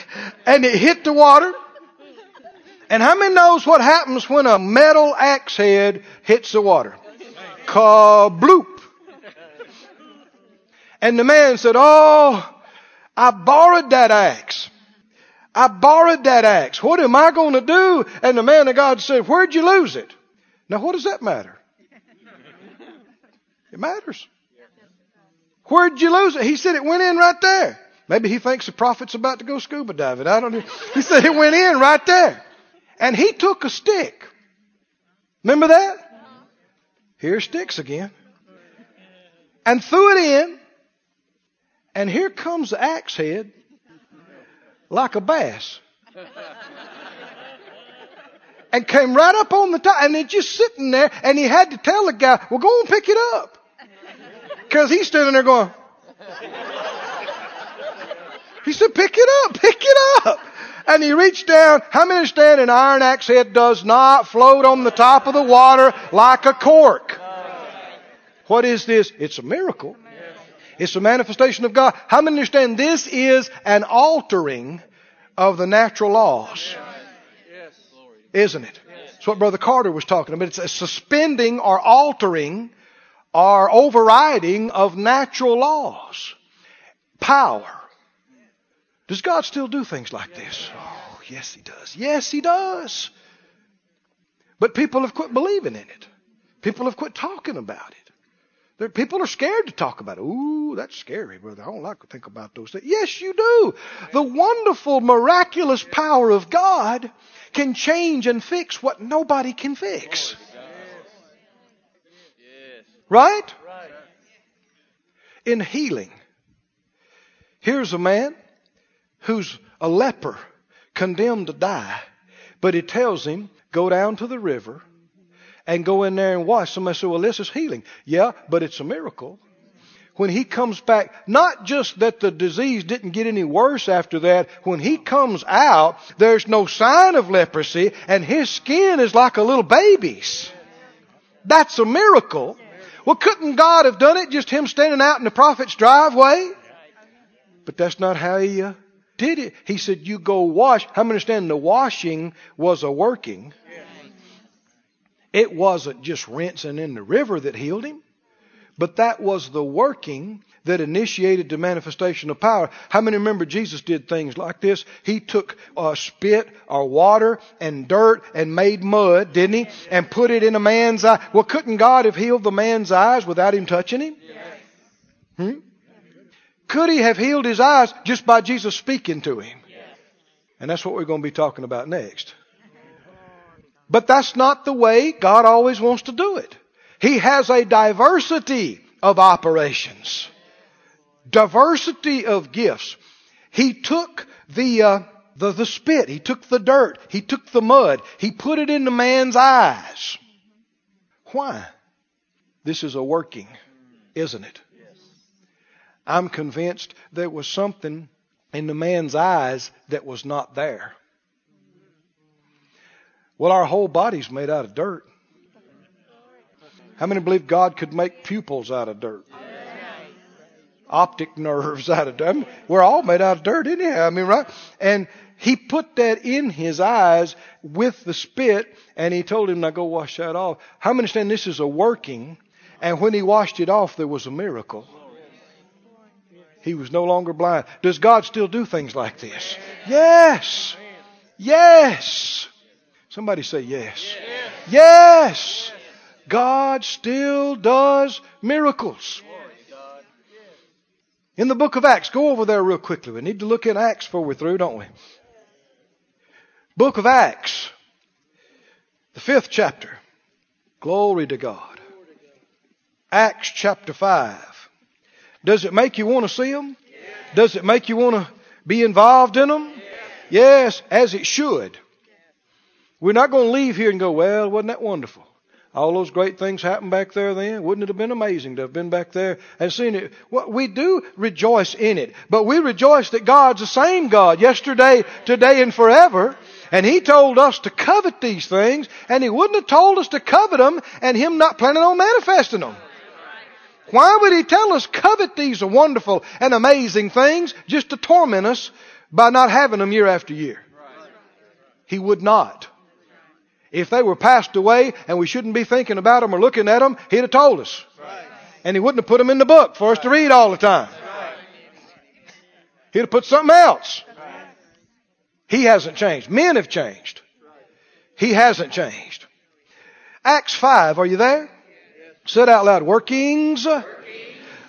and it hit the water. And how many knows what happens when a metal axe head hits the water? Kabloop. And the man said, Oh, I borrowed that axe. I borrowed that axe. What am I going to do? And the man of God said, Where'd you lose it? Now, what does that matter? It matters. Where'd you lose it? He said it went in right there. Maybe he thinks the prophet's about to go scuba diving. I don't know. He said it went in right there. And he took a stick. Remember that? Here's sticks again. And threw it in. And here comes the axe head like a bass. and came right up on the top, and it's just sitting there, and he had to tell the guy, well, go and pick it up. Because he's standing there going, he said, pick it up, pick it up. And he reached down. How many understand an iron axe head does not float on the top of the water like a cork? What is this? It's a miracle. It's a manifestation of God. How many understand this is an altering of the natural laws? Isn't it? That's what Brother Carter was talking about. It's a suspending or altering or overriding of natural laws. Power. Does God still do things like this? Oh, yes, He does. Yes, He does. But people have quit believing in it. People have quit talking about it. There, people are scared to talk about it. Ooh, that's scary, brother. I don't like to think about those things. Yes, you do. The wonderful, miraculous power of God can change and fix what nobody can fix. Right? In healing. Here's a man who's a leper, condemned to die, but he tells him, go down to the river and go in there and wash. Somebody said, well, this is healing. Yeah, but it's a miracle. when he comes back, not just that the disease didn't get any worse after that, when he comes out, there's no sign of leprosy and his skin is like a little baby's. That's a miracle. Well, couldn't God have done it just him standing out in the prophet's driveway? But that's not how he uh, did it. He said, You go wash. How many understand the washing was a working? It wasn't just rinsing in the river that healed him, but that was the working that initiated the manifestation of power. How many remember Jesus did things like this? He took uh, spit or water and dirt and made mud, didn't he? And put it in a man's eye. Well, couldn't God have healed the man's eyes without him touching him? Hmm? Could he have healed his eyes just by Jesus speaking to him? And that's what we're going to be talking about next. But that's not the way God always wants to do it. He has a diversity of operations. Diversity of gifts. He took the, uh, the, the spit, he took the dirt, he took the mud, he put it in the man's eyes. Why? This is a working, isn't it? I'm convinced there was something in the man's eyes that was not there. Well, our whole body's made out of dirt. How many believe God could make pupils out of dirt? Optic nerves out of dirt. I mean, we're all made out of dirt anyhow. I mean, right? And he put that in his eyes with the spit and he told him, now go wash that off. How many understand this is a working? And when he washed it off, there was a miracle. He was no longer blind. Does God still do things like this? Yes. Yes. Somebody say yes. Yes. God still does miracles. In the book of Acts, go over there real quickly. We need to look in Acts before we're through, don't we? Book of Acts, the fifth chapter. Glory to God. Acts chapter 5. Does it make you want to see them? Does it make you want to be involved in them? Yes, as it should. We're not going to leave here and go, well, wasn't that wonderful? All those great things happened back there then. Wouldn't it have been amazing to have been back there and seen it? Well, we do rejoice in it, but we rejoice that God's the same God yesterday, today, and forever. And He told us to covet these things, and He wouldn't have told us to covet them and Him not planning on manifesting them. Why would He tell us covet these wonderful and amazing things just to torment us by not having them year after year? He would not. If they were passed away and we shouldn't be thinking about them or looking at them, He'd have told us. And He wouldn't have put them in the book for us to read all the time. He'd have put something else. He hasn't changed. Men have changed. He hasn't changed. Acts 5, are you there? Say it out loud. Workings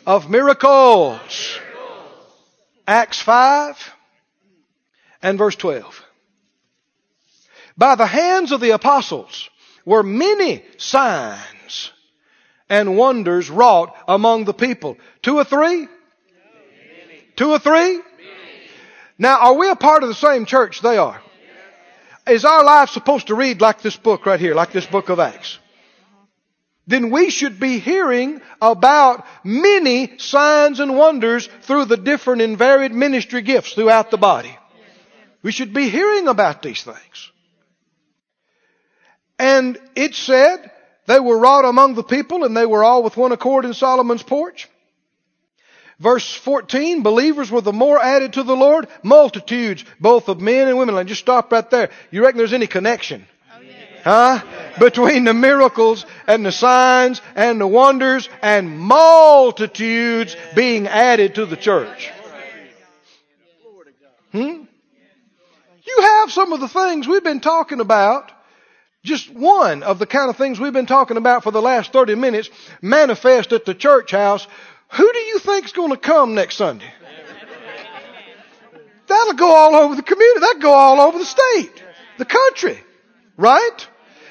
of miracles. Acts 5 and verse 12. By the hands of the apostles were many signs and wonders wrought among the people. Two or three? Two or three? Now, are we a part of the same church they are? Is our life supposed to read like this book right here, like this book of Acts? Then we should be hearing about many signs and wonders through the different and varied ministry gifts throughout the body. We should be hearing about these things. And it said they were wrought among the people and they were all with one accord in Solomon's porch. Verse 14, believers were the more added to the Lord, multitudes, both of men and women. And just stop right there. You reckon there's any connection? Huh? Between the miracles and the signs and the wonders and multitudes being added to the church. Hmm? You have some of the things we've been talking about just one of the kind of things we've been talking about for the last 30 minutes manifest at the church house. Who do you think's going to come next Sunday? That'll go all over the community. That'll go all over the state, the country, right?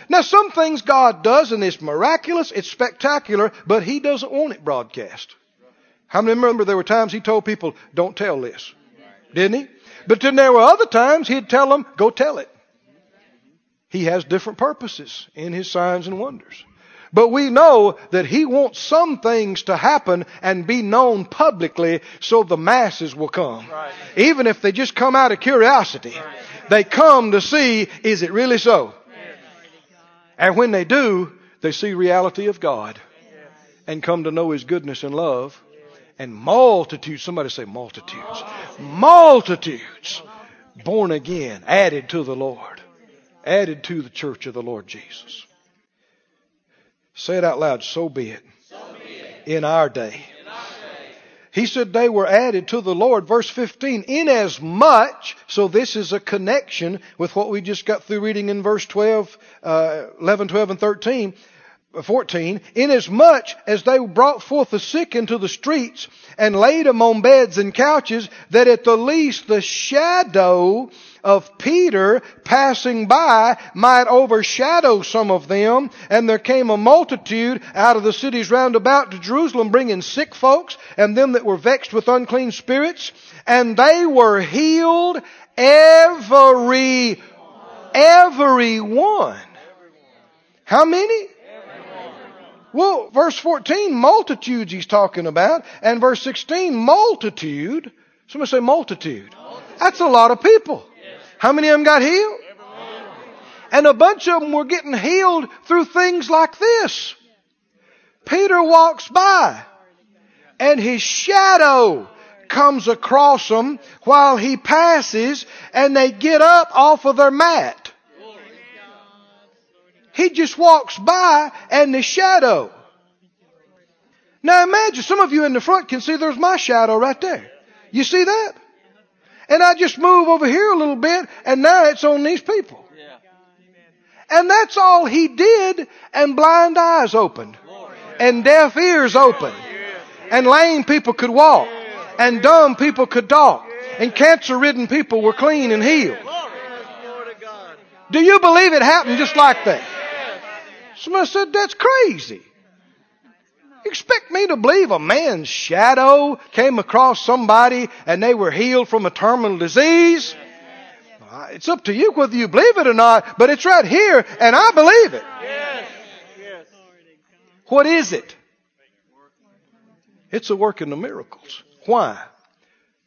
Now, some things God does, and it's miraculous, it's spectacular, but He doesn't want it broadcast. How many remember there were times He told people, don't tell this? Didn't He? But then there were other times He'd tell them, go tell it. He has different purposes in his signs and wonders. But we know that He wants some things to happen and be known publicly so the masses will come. Right. Even if they just come out of curiosity. They come to see, is it really so? And when they do, they see reality of God and come to know His goodness and love. And multitudes, somebody say multitudes, multitudes born again, added to the Lord, added to the church of the Lord Jesus. Say it out loud, so be it. In our day. He said they were added to the Lord. Verse 15, inasmuch, so this is a connection with what we just got through reading in verse 12, uh, 11, 12, and 13. 14, inasmuch as they brought forth the sick into the streets and laid them on beds and couches, that at the least the shadow of Peter passing by might overshadow some of them. And there came a multitude out of the cities round about to Jerusalem, bringing sick folks and them that were vexed with unclean spirits. And they were healed every, every one. How many? Well, verse 14, multitudes he's talking about. And verse 16, multitude. Somebody say multitude. That's a lot of people. How many of them got healed? And a bunch of them were getting healed through things like this. Peter walks by and his shadow comes across them while he passes and they get up off of their mat. He just walks by and the shadow. Now imagine, some of you in the front can see there's my shadow right there. You see that? And I just move over here a little bit and now it's on these people. Yeah. And that's all he did and blind eyes opened. And deaf ears opened. And lame people could walk. And dumb people could talk. And cancer ridden people were clean and healed. Glory to God. Do you believe it happened just like that? Somebody said, that's crazy. Expect me to believe a man's shadow came across somebody and they were healed from a terminal disease? It's up to you whether you believe it or not, but it's right here and I believe it. What is it? It's a work in the miracles. Why?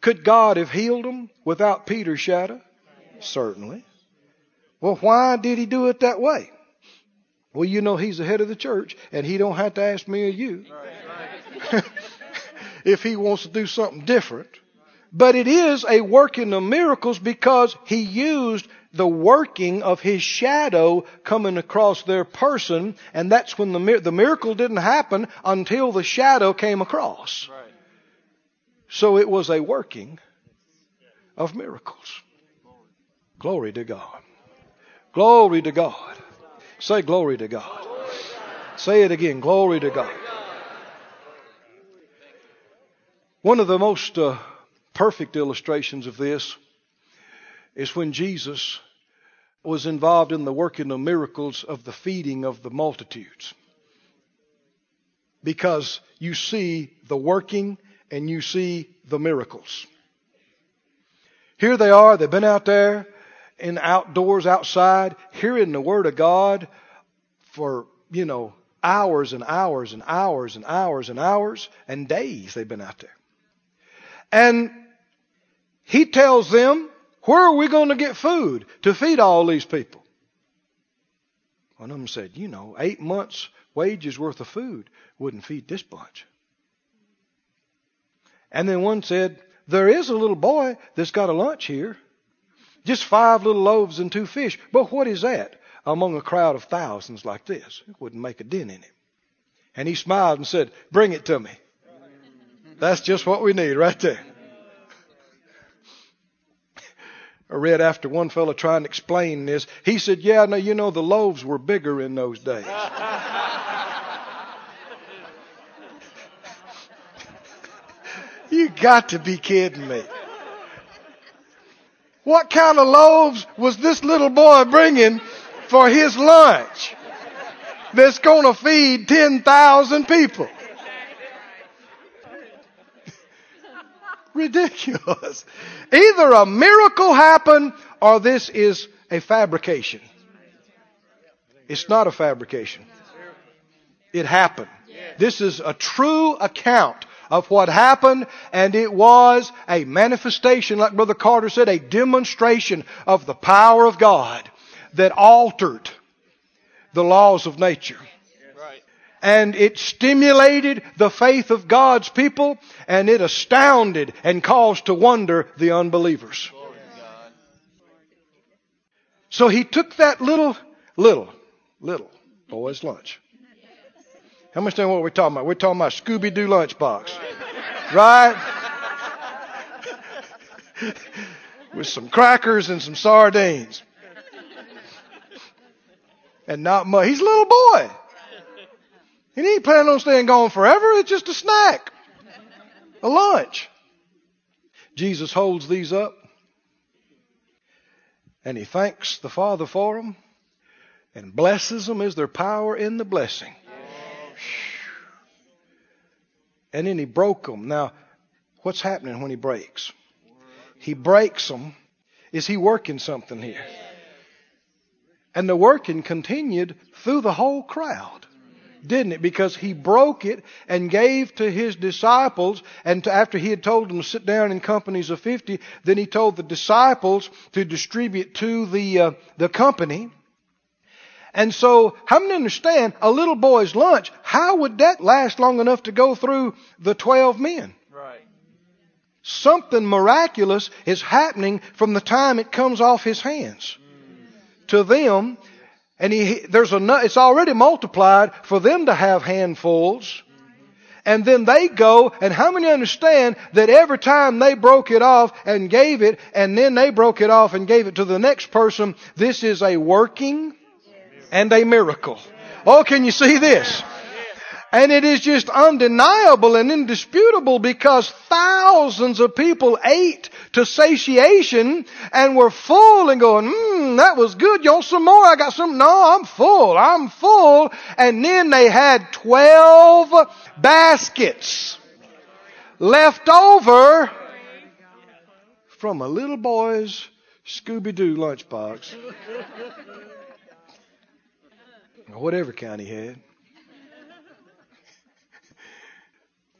Could God have healed them without Peter's shadow? Certainly. Well, why did he do it that way? Well, you know he's the head of the church and he don't have to ask me or you if he wants to do something different. But it is a working of miracles because he used the working of his shadow coming across their person, and that's when the the miracle didn't happen until the shadow came across. Right. So it was a working of miracles. Glory to God. Glory to God. Say glory to God. Say it again. Glory to God. One of the most uh, perfect illustrations of this is when Jesus was involved in the working of miracles of the feeding of the multitudes. Because you see the working and you see the miracles. Here they are, they've been out there in outdoors, outside, hearing the Word of God for, you know, hours and hours and hours and hours and hours and days they've been out there. And he tells them, where are we going to get food to feed all these people? One of them said, you know, eight months wages worth of food wouldn't feed this bunch. And then one said, there is a little boy that's got a lunch here. Just five little loaves and two fish. But what is that among a crowd of thousands like this? It wouldn't make a dent in him. And he smiled and said, bring it to me. That's just what we need right there. I read after one fellow trying to explain this. He said, Yeah, no, you know, the loaves were bigger in those days. you got to be kidding me. What kind of loaves was this little boy bringing for his lunch that's going to feed 10,000 people? ridiculous. Either a miracle happened or this is a fabrication. It's not a fabrication. It happened. This is a true account of what happened, and it was a manifestation, like Brother Carter said, a demonstration of the power of God that altered the laws of nature. And it stimulated the faith of God's people, and it astounded and caused to wonder the unbelievers. So he took that little, little, little boy's lunch. How much understand what we're talking about? We're talking about Scooby Doo lunchbox. Right? With some crackers and some sardines. And not much. He's a little boy. And he ain't planning on staying gone forever. It's just a snack. A lunch. Jesus holds these up. And he thanks the Father for them and blesses them. Is there power in the blessing? And then he broke them. Now, what's happening when he breaks? He breaks them. Is he working something here? And the working continued through the whole crowd. Didn't it? Because he broke it and gave to his disciples, and to, after he had told them to sit down in companies of 50, then he told the disciples to distribute to the, uh, the company. And so, how many understand a little boy's lunch? How would that last long enough to go through the 12 men? Right. Something miraculous is happening from the time it comes off his hands mm. to them. And he, there's a, it's already multiplied for them to have handfuls. And then they go, and how many understand that every time they broke it off and gave it, and then they broke it off and gave it to the next person, this is a working and a miracle. Oh, can you see this? And it is just undeniable and indisputable because thousands of people ate to satiation and were full and going, mmm, that was good. You want some more? I got some. No, I'm full. I'm full. And then they had 12 baskets left over from a little boy's Scooby-Doo lunchbox. Or whatever kind he had.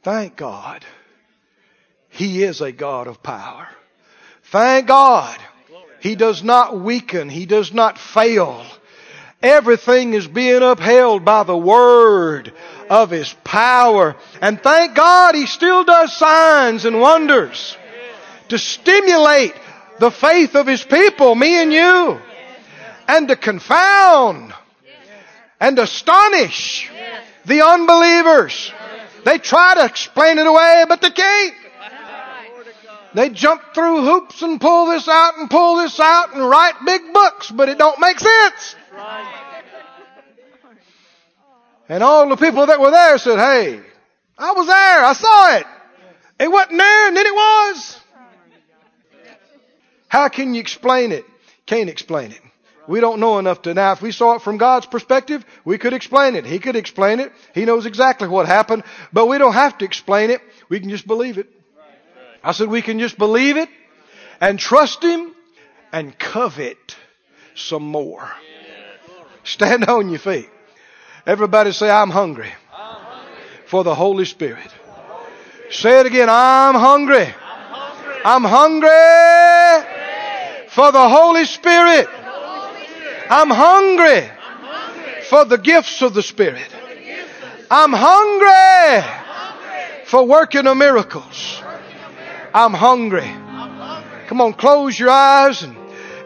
Thank God. He is a God of power. Thank God. He does not weaken. He does not fail. Everything is being upheld by the word of His power. And thank God He still does signs and wonders to stimulate the faith of His people, me and you, and to confound and astonish the unbelievers. They try to explain it away, but they can't. They jump through hoops and pull this out and pull this out and write big books, but it don't make sense. And all the people that were there said, hey, I was there. I saw it. It wasn't there and then it was. How can you explain it? Can't explain it. We don't know enough to now. If we saw it from God's perspective, we could explain it. He could explain it. He knows exactly what happened, but we don't have to explain it. We can just believe it. I said we can just believe it and trust Him and covet some more. Stand on your feet. Everybody say, I'm hungry for the Holy Spirit. Say it again. I'm hungry. I'm hungry for the Holy Spirit. I'm hungry for the gifts of the Spirit. I'm hungry for working of miracles. I'm hungry. Come on, close your eyes and,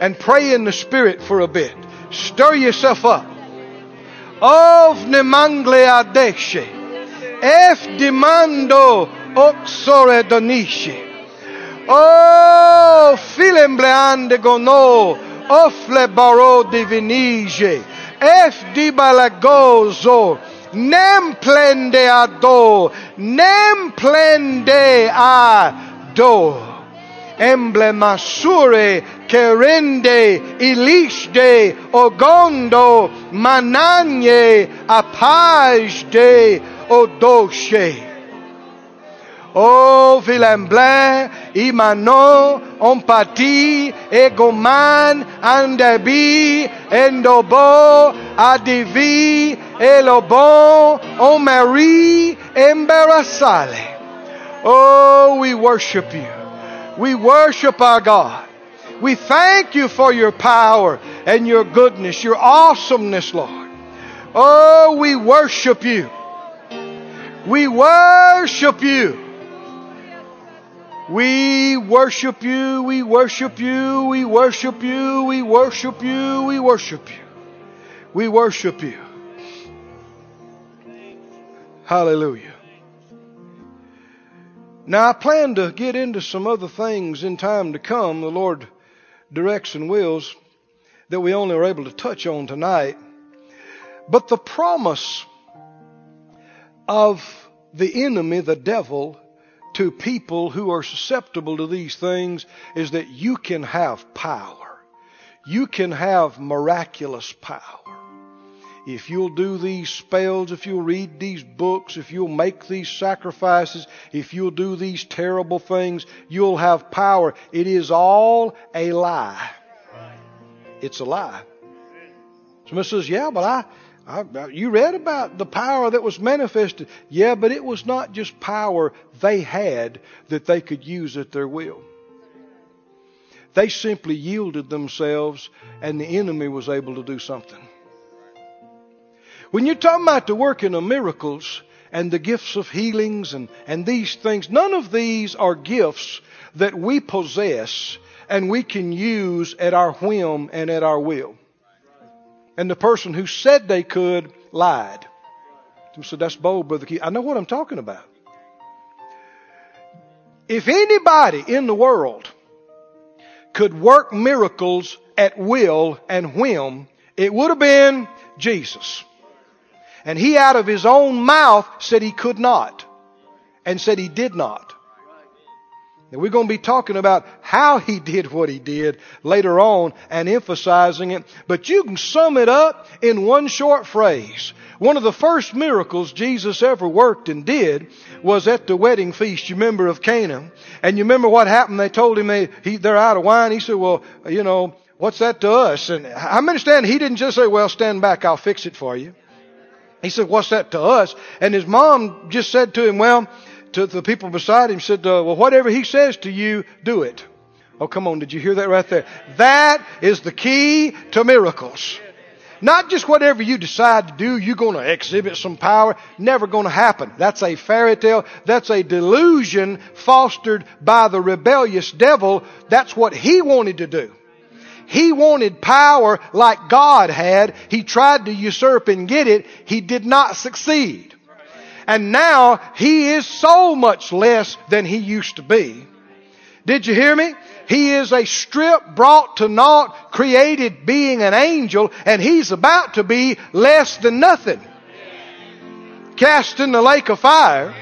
and pray in the Spirit for a bit. Stir yourself up. Of nemangle adeshe. Ef demando oxore donisce. Oh, filembleande gono. Ofle baro divinige. Ef di balagozo. Nem plende ado. Nem plende ado. Emblema sure kerende ilishde ogondo mananye apajde odoshe. Oh, Vilemblain, Imano, Ompati, Egoman, Andebi, Endobo, Adivi, Elobon, Omari, Embarasale. Oh, we worship you. We worship our God. We thank you for your power and your goodness, your awesomeness, Lord. Oh, we worship you. We worship you. We worship you, we worship you, we worship you, we worship you, we worship you. We worship you. Hallelujah. Now, I plan to get into some other things in time to come, the Lord directs and wills, that we only are able to touch on tonight. But the promise of the enemy, the devil, to people who are susceptible to these things is that you can have power. You can have miraculous power. If you'll do these spells, if you'll read these books, if you'll make these sacrifices, if you'll do these terrible things, you'll have power. It is all a lie. It's a lie. Somebody says, Yeah, but I, I, you read about the power that was manifested. Yeah, but it was not just power they had that they could use at their will. They simply yielded themselves, and the enemy was able to do something. When you're talking about the working of miracles and the gifts of healings and, and these things, none of these are gifts that we possess and we can use at our whim and at our will. And the person who said they could lied. So that's bold, Brother Keith. I know what I'm talking about. If anybody in the world could work miracles at will and whim, it would have been Jesus. And he out of his own mouth said he could not. And said he did not. And we're going to be talking about how he did what he did later on and emphasizing it. But you can sum it up in one short phrase. One of the first miracles Jesus ever worked and did was at the wedding feast, you remember, of Cana. And you remember what happened? They told him they, he, they're out of wine. He said, well, you know, what's that to us? And I understand he didn't just say, well, stand back, I'll fix it for you. He said, what's that to us? And his mom just said to him, well, to the people beside him, said, uh, well, whatever he says to you, do it. Oh, come on. Did you hear that right there? That is the key to miracles. Not just whatever you decide to do, you're going to exhibit some power. Never going to happen. That's a fairy tale. That's a delusion fostered by the rebellious devil. That's what he wanted to do. He wanted power like God had. He tried to usurp and get it. He did not succeed. And now he is so much less than he used to be. Did you hear me? He is a strip brought to naught, created being an angel, and he's about to be less than nothing. Cast in the lake of fire.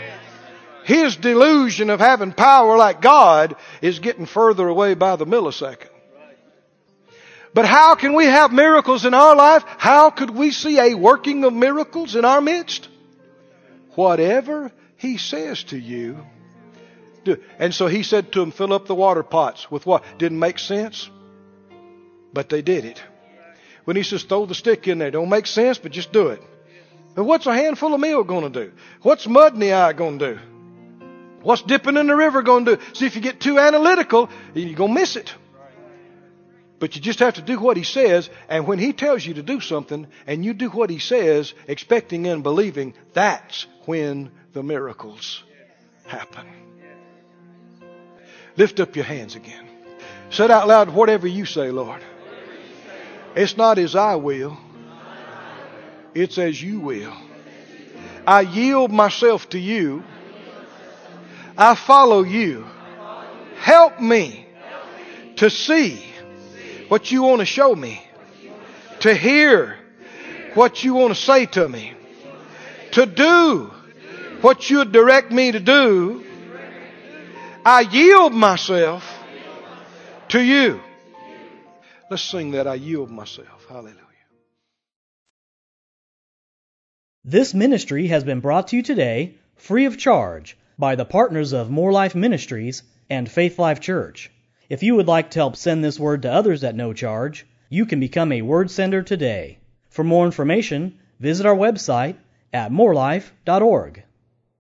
His delusion of having power like God is getting further away by the millisecond. But how can we have miracles in our life? How could we see a working of miracles in our midst? Whatever he says to you, do. And so he said to them, fill up the water pots with what? Didn't make sense, but they did it. When he says throw the stick in there, don't make sense, but just do it. But what's a handful of meal going to do? What's mud in the eye going to do? What's dipping in the river going to do? See, if you get too analytical, you're going to miss it. But you just have to do what he says, and when he tells you to do something, and you do what he says, expecting and believing, that's when the miracles happen. Lift up your hands again. Say out loud whatever you say, Lord. It's not as I will, it's as you will. I yield myself to you. I follow you. Help me to see what you want to show me, to hear what you want to say to me, to do what you direct me to do. I yield myself to you. Let's sing that. I yield myself. Hallelujah. This ministry has been brought to you today free of charge by the partners of More Life Ministries and Faith Life Church. If you would like to help send this word to others at no charge, you can become a word sender today. For more information, visit our website at morelife.org.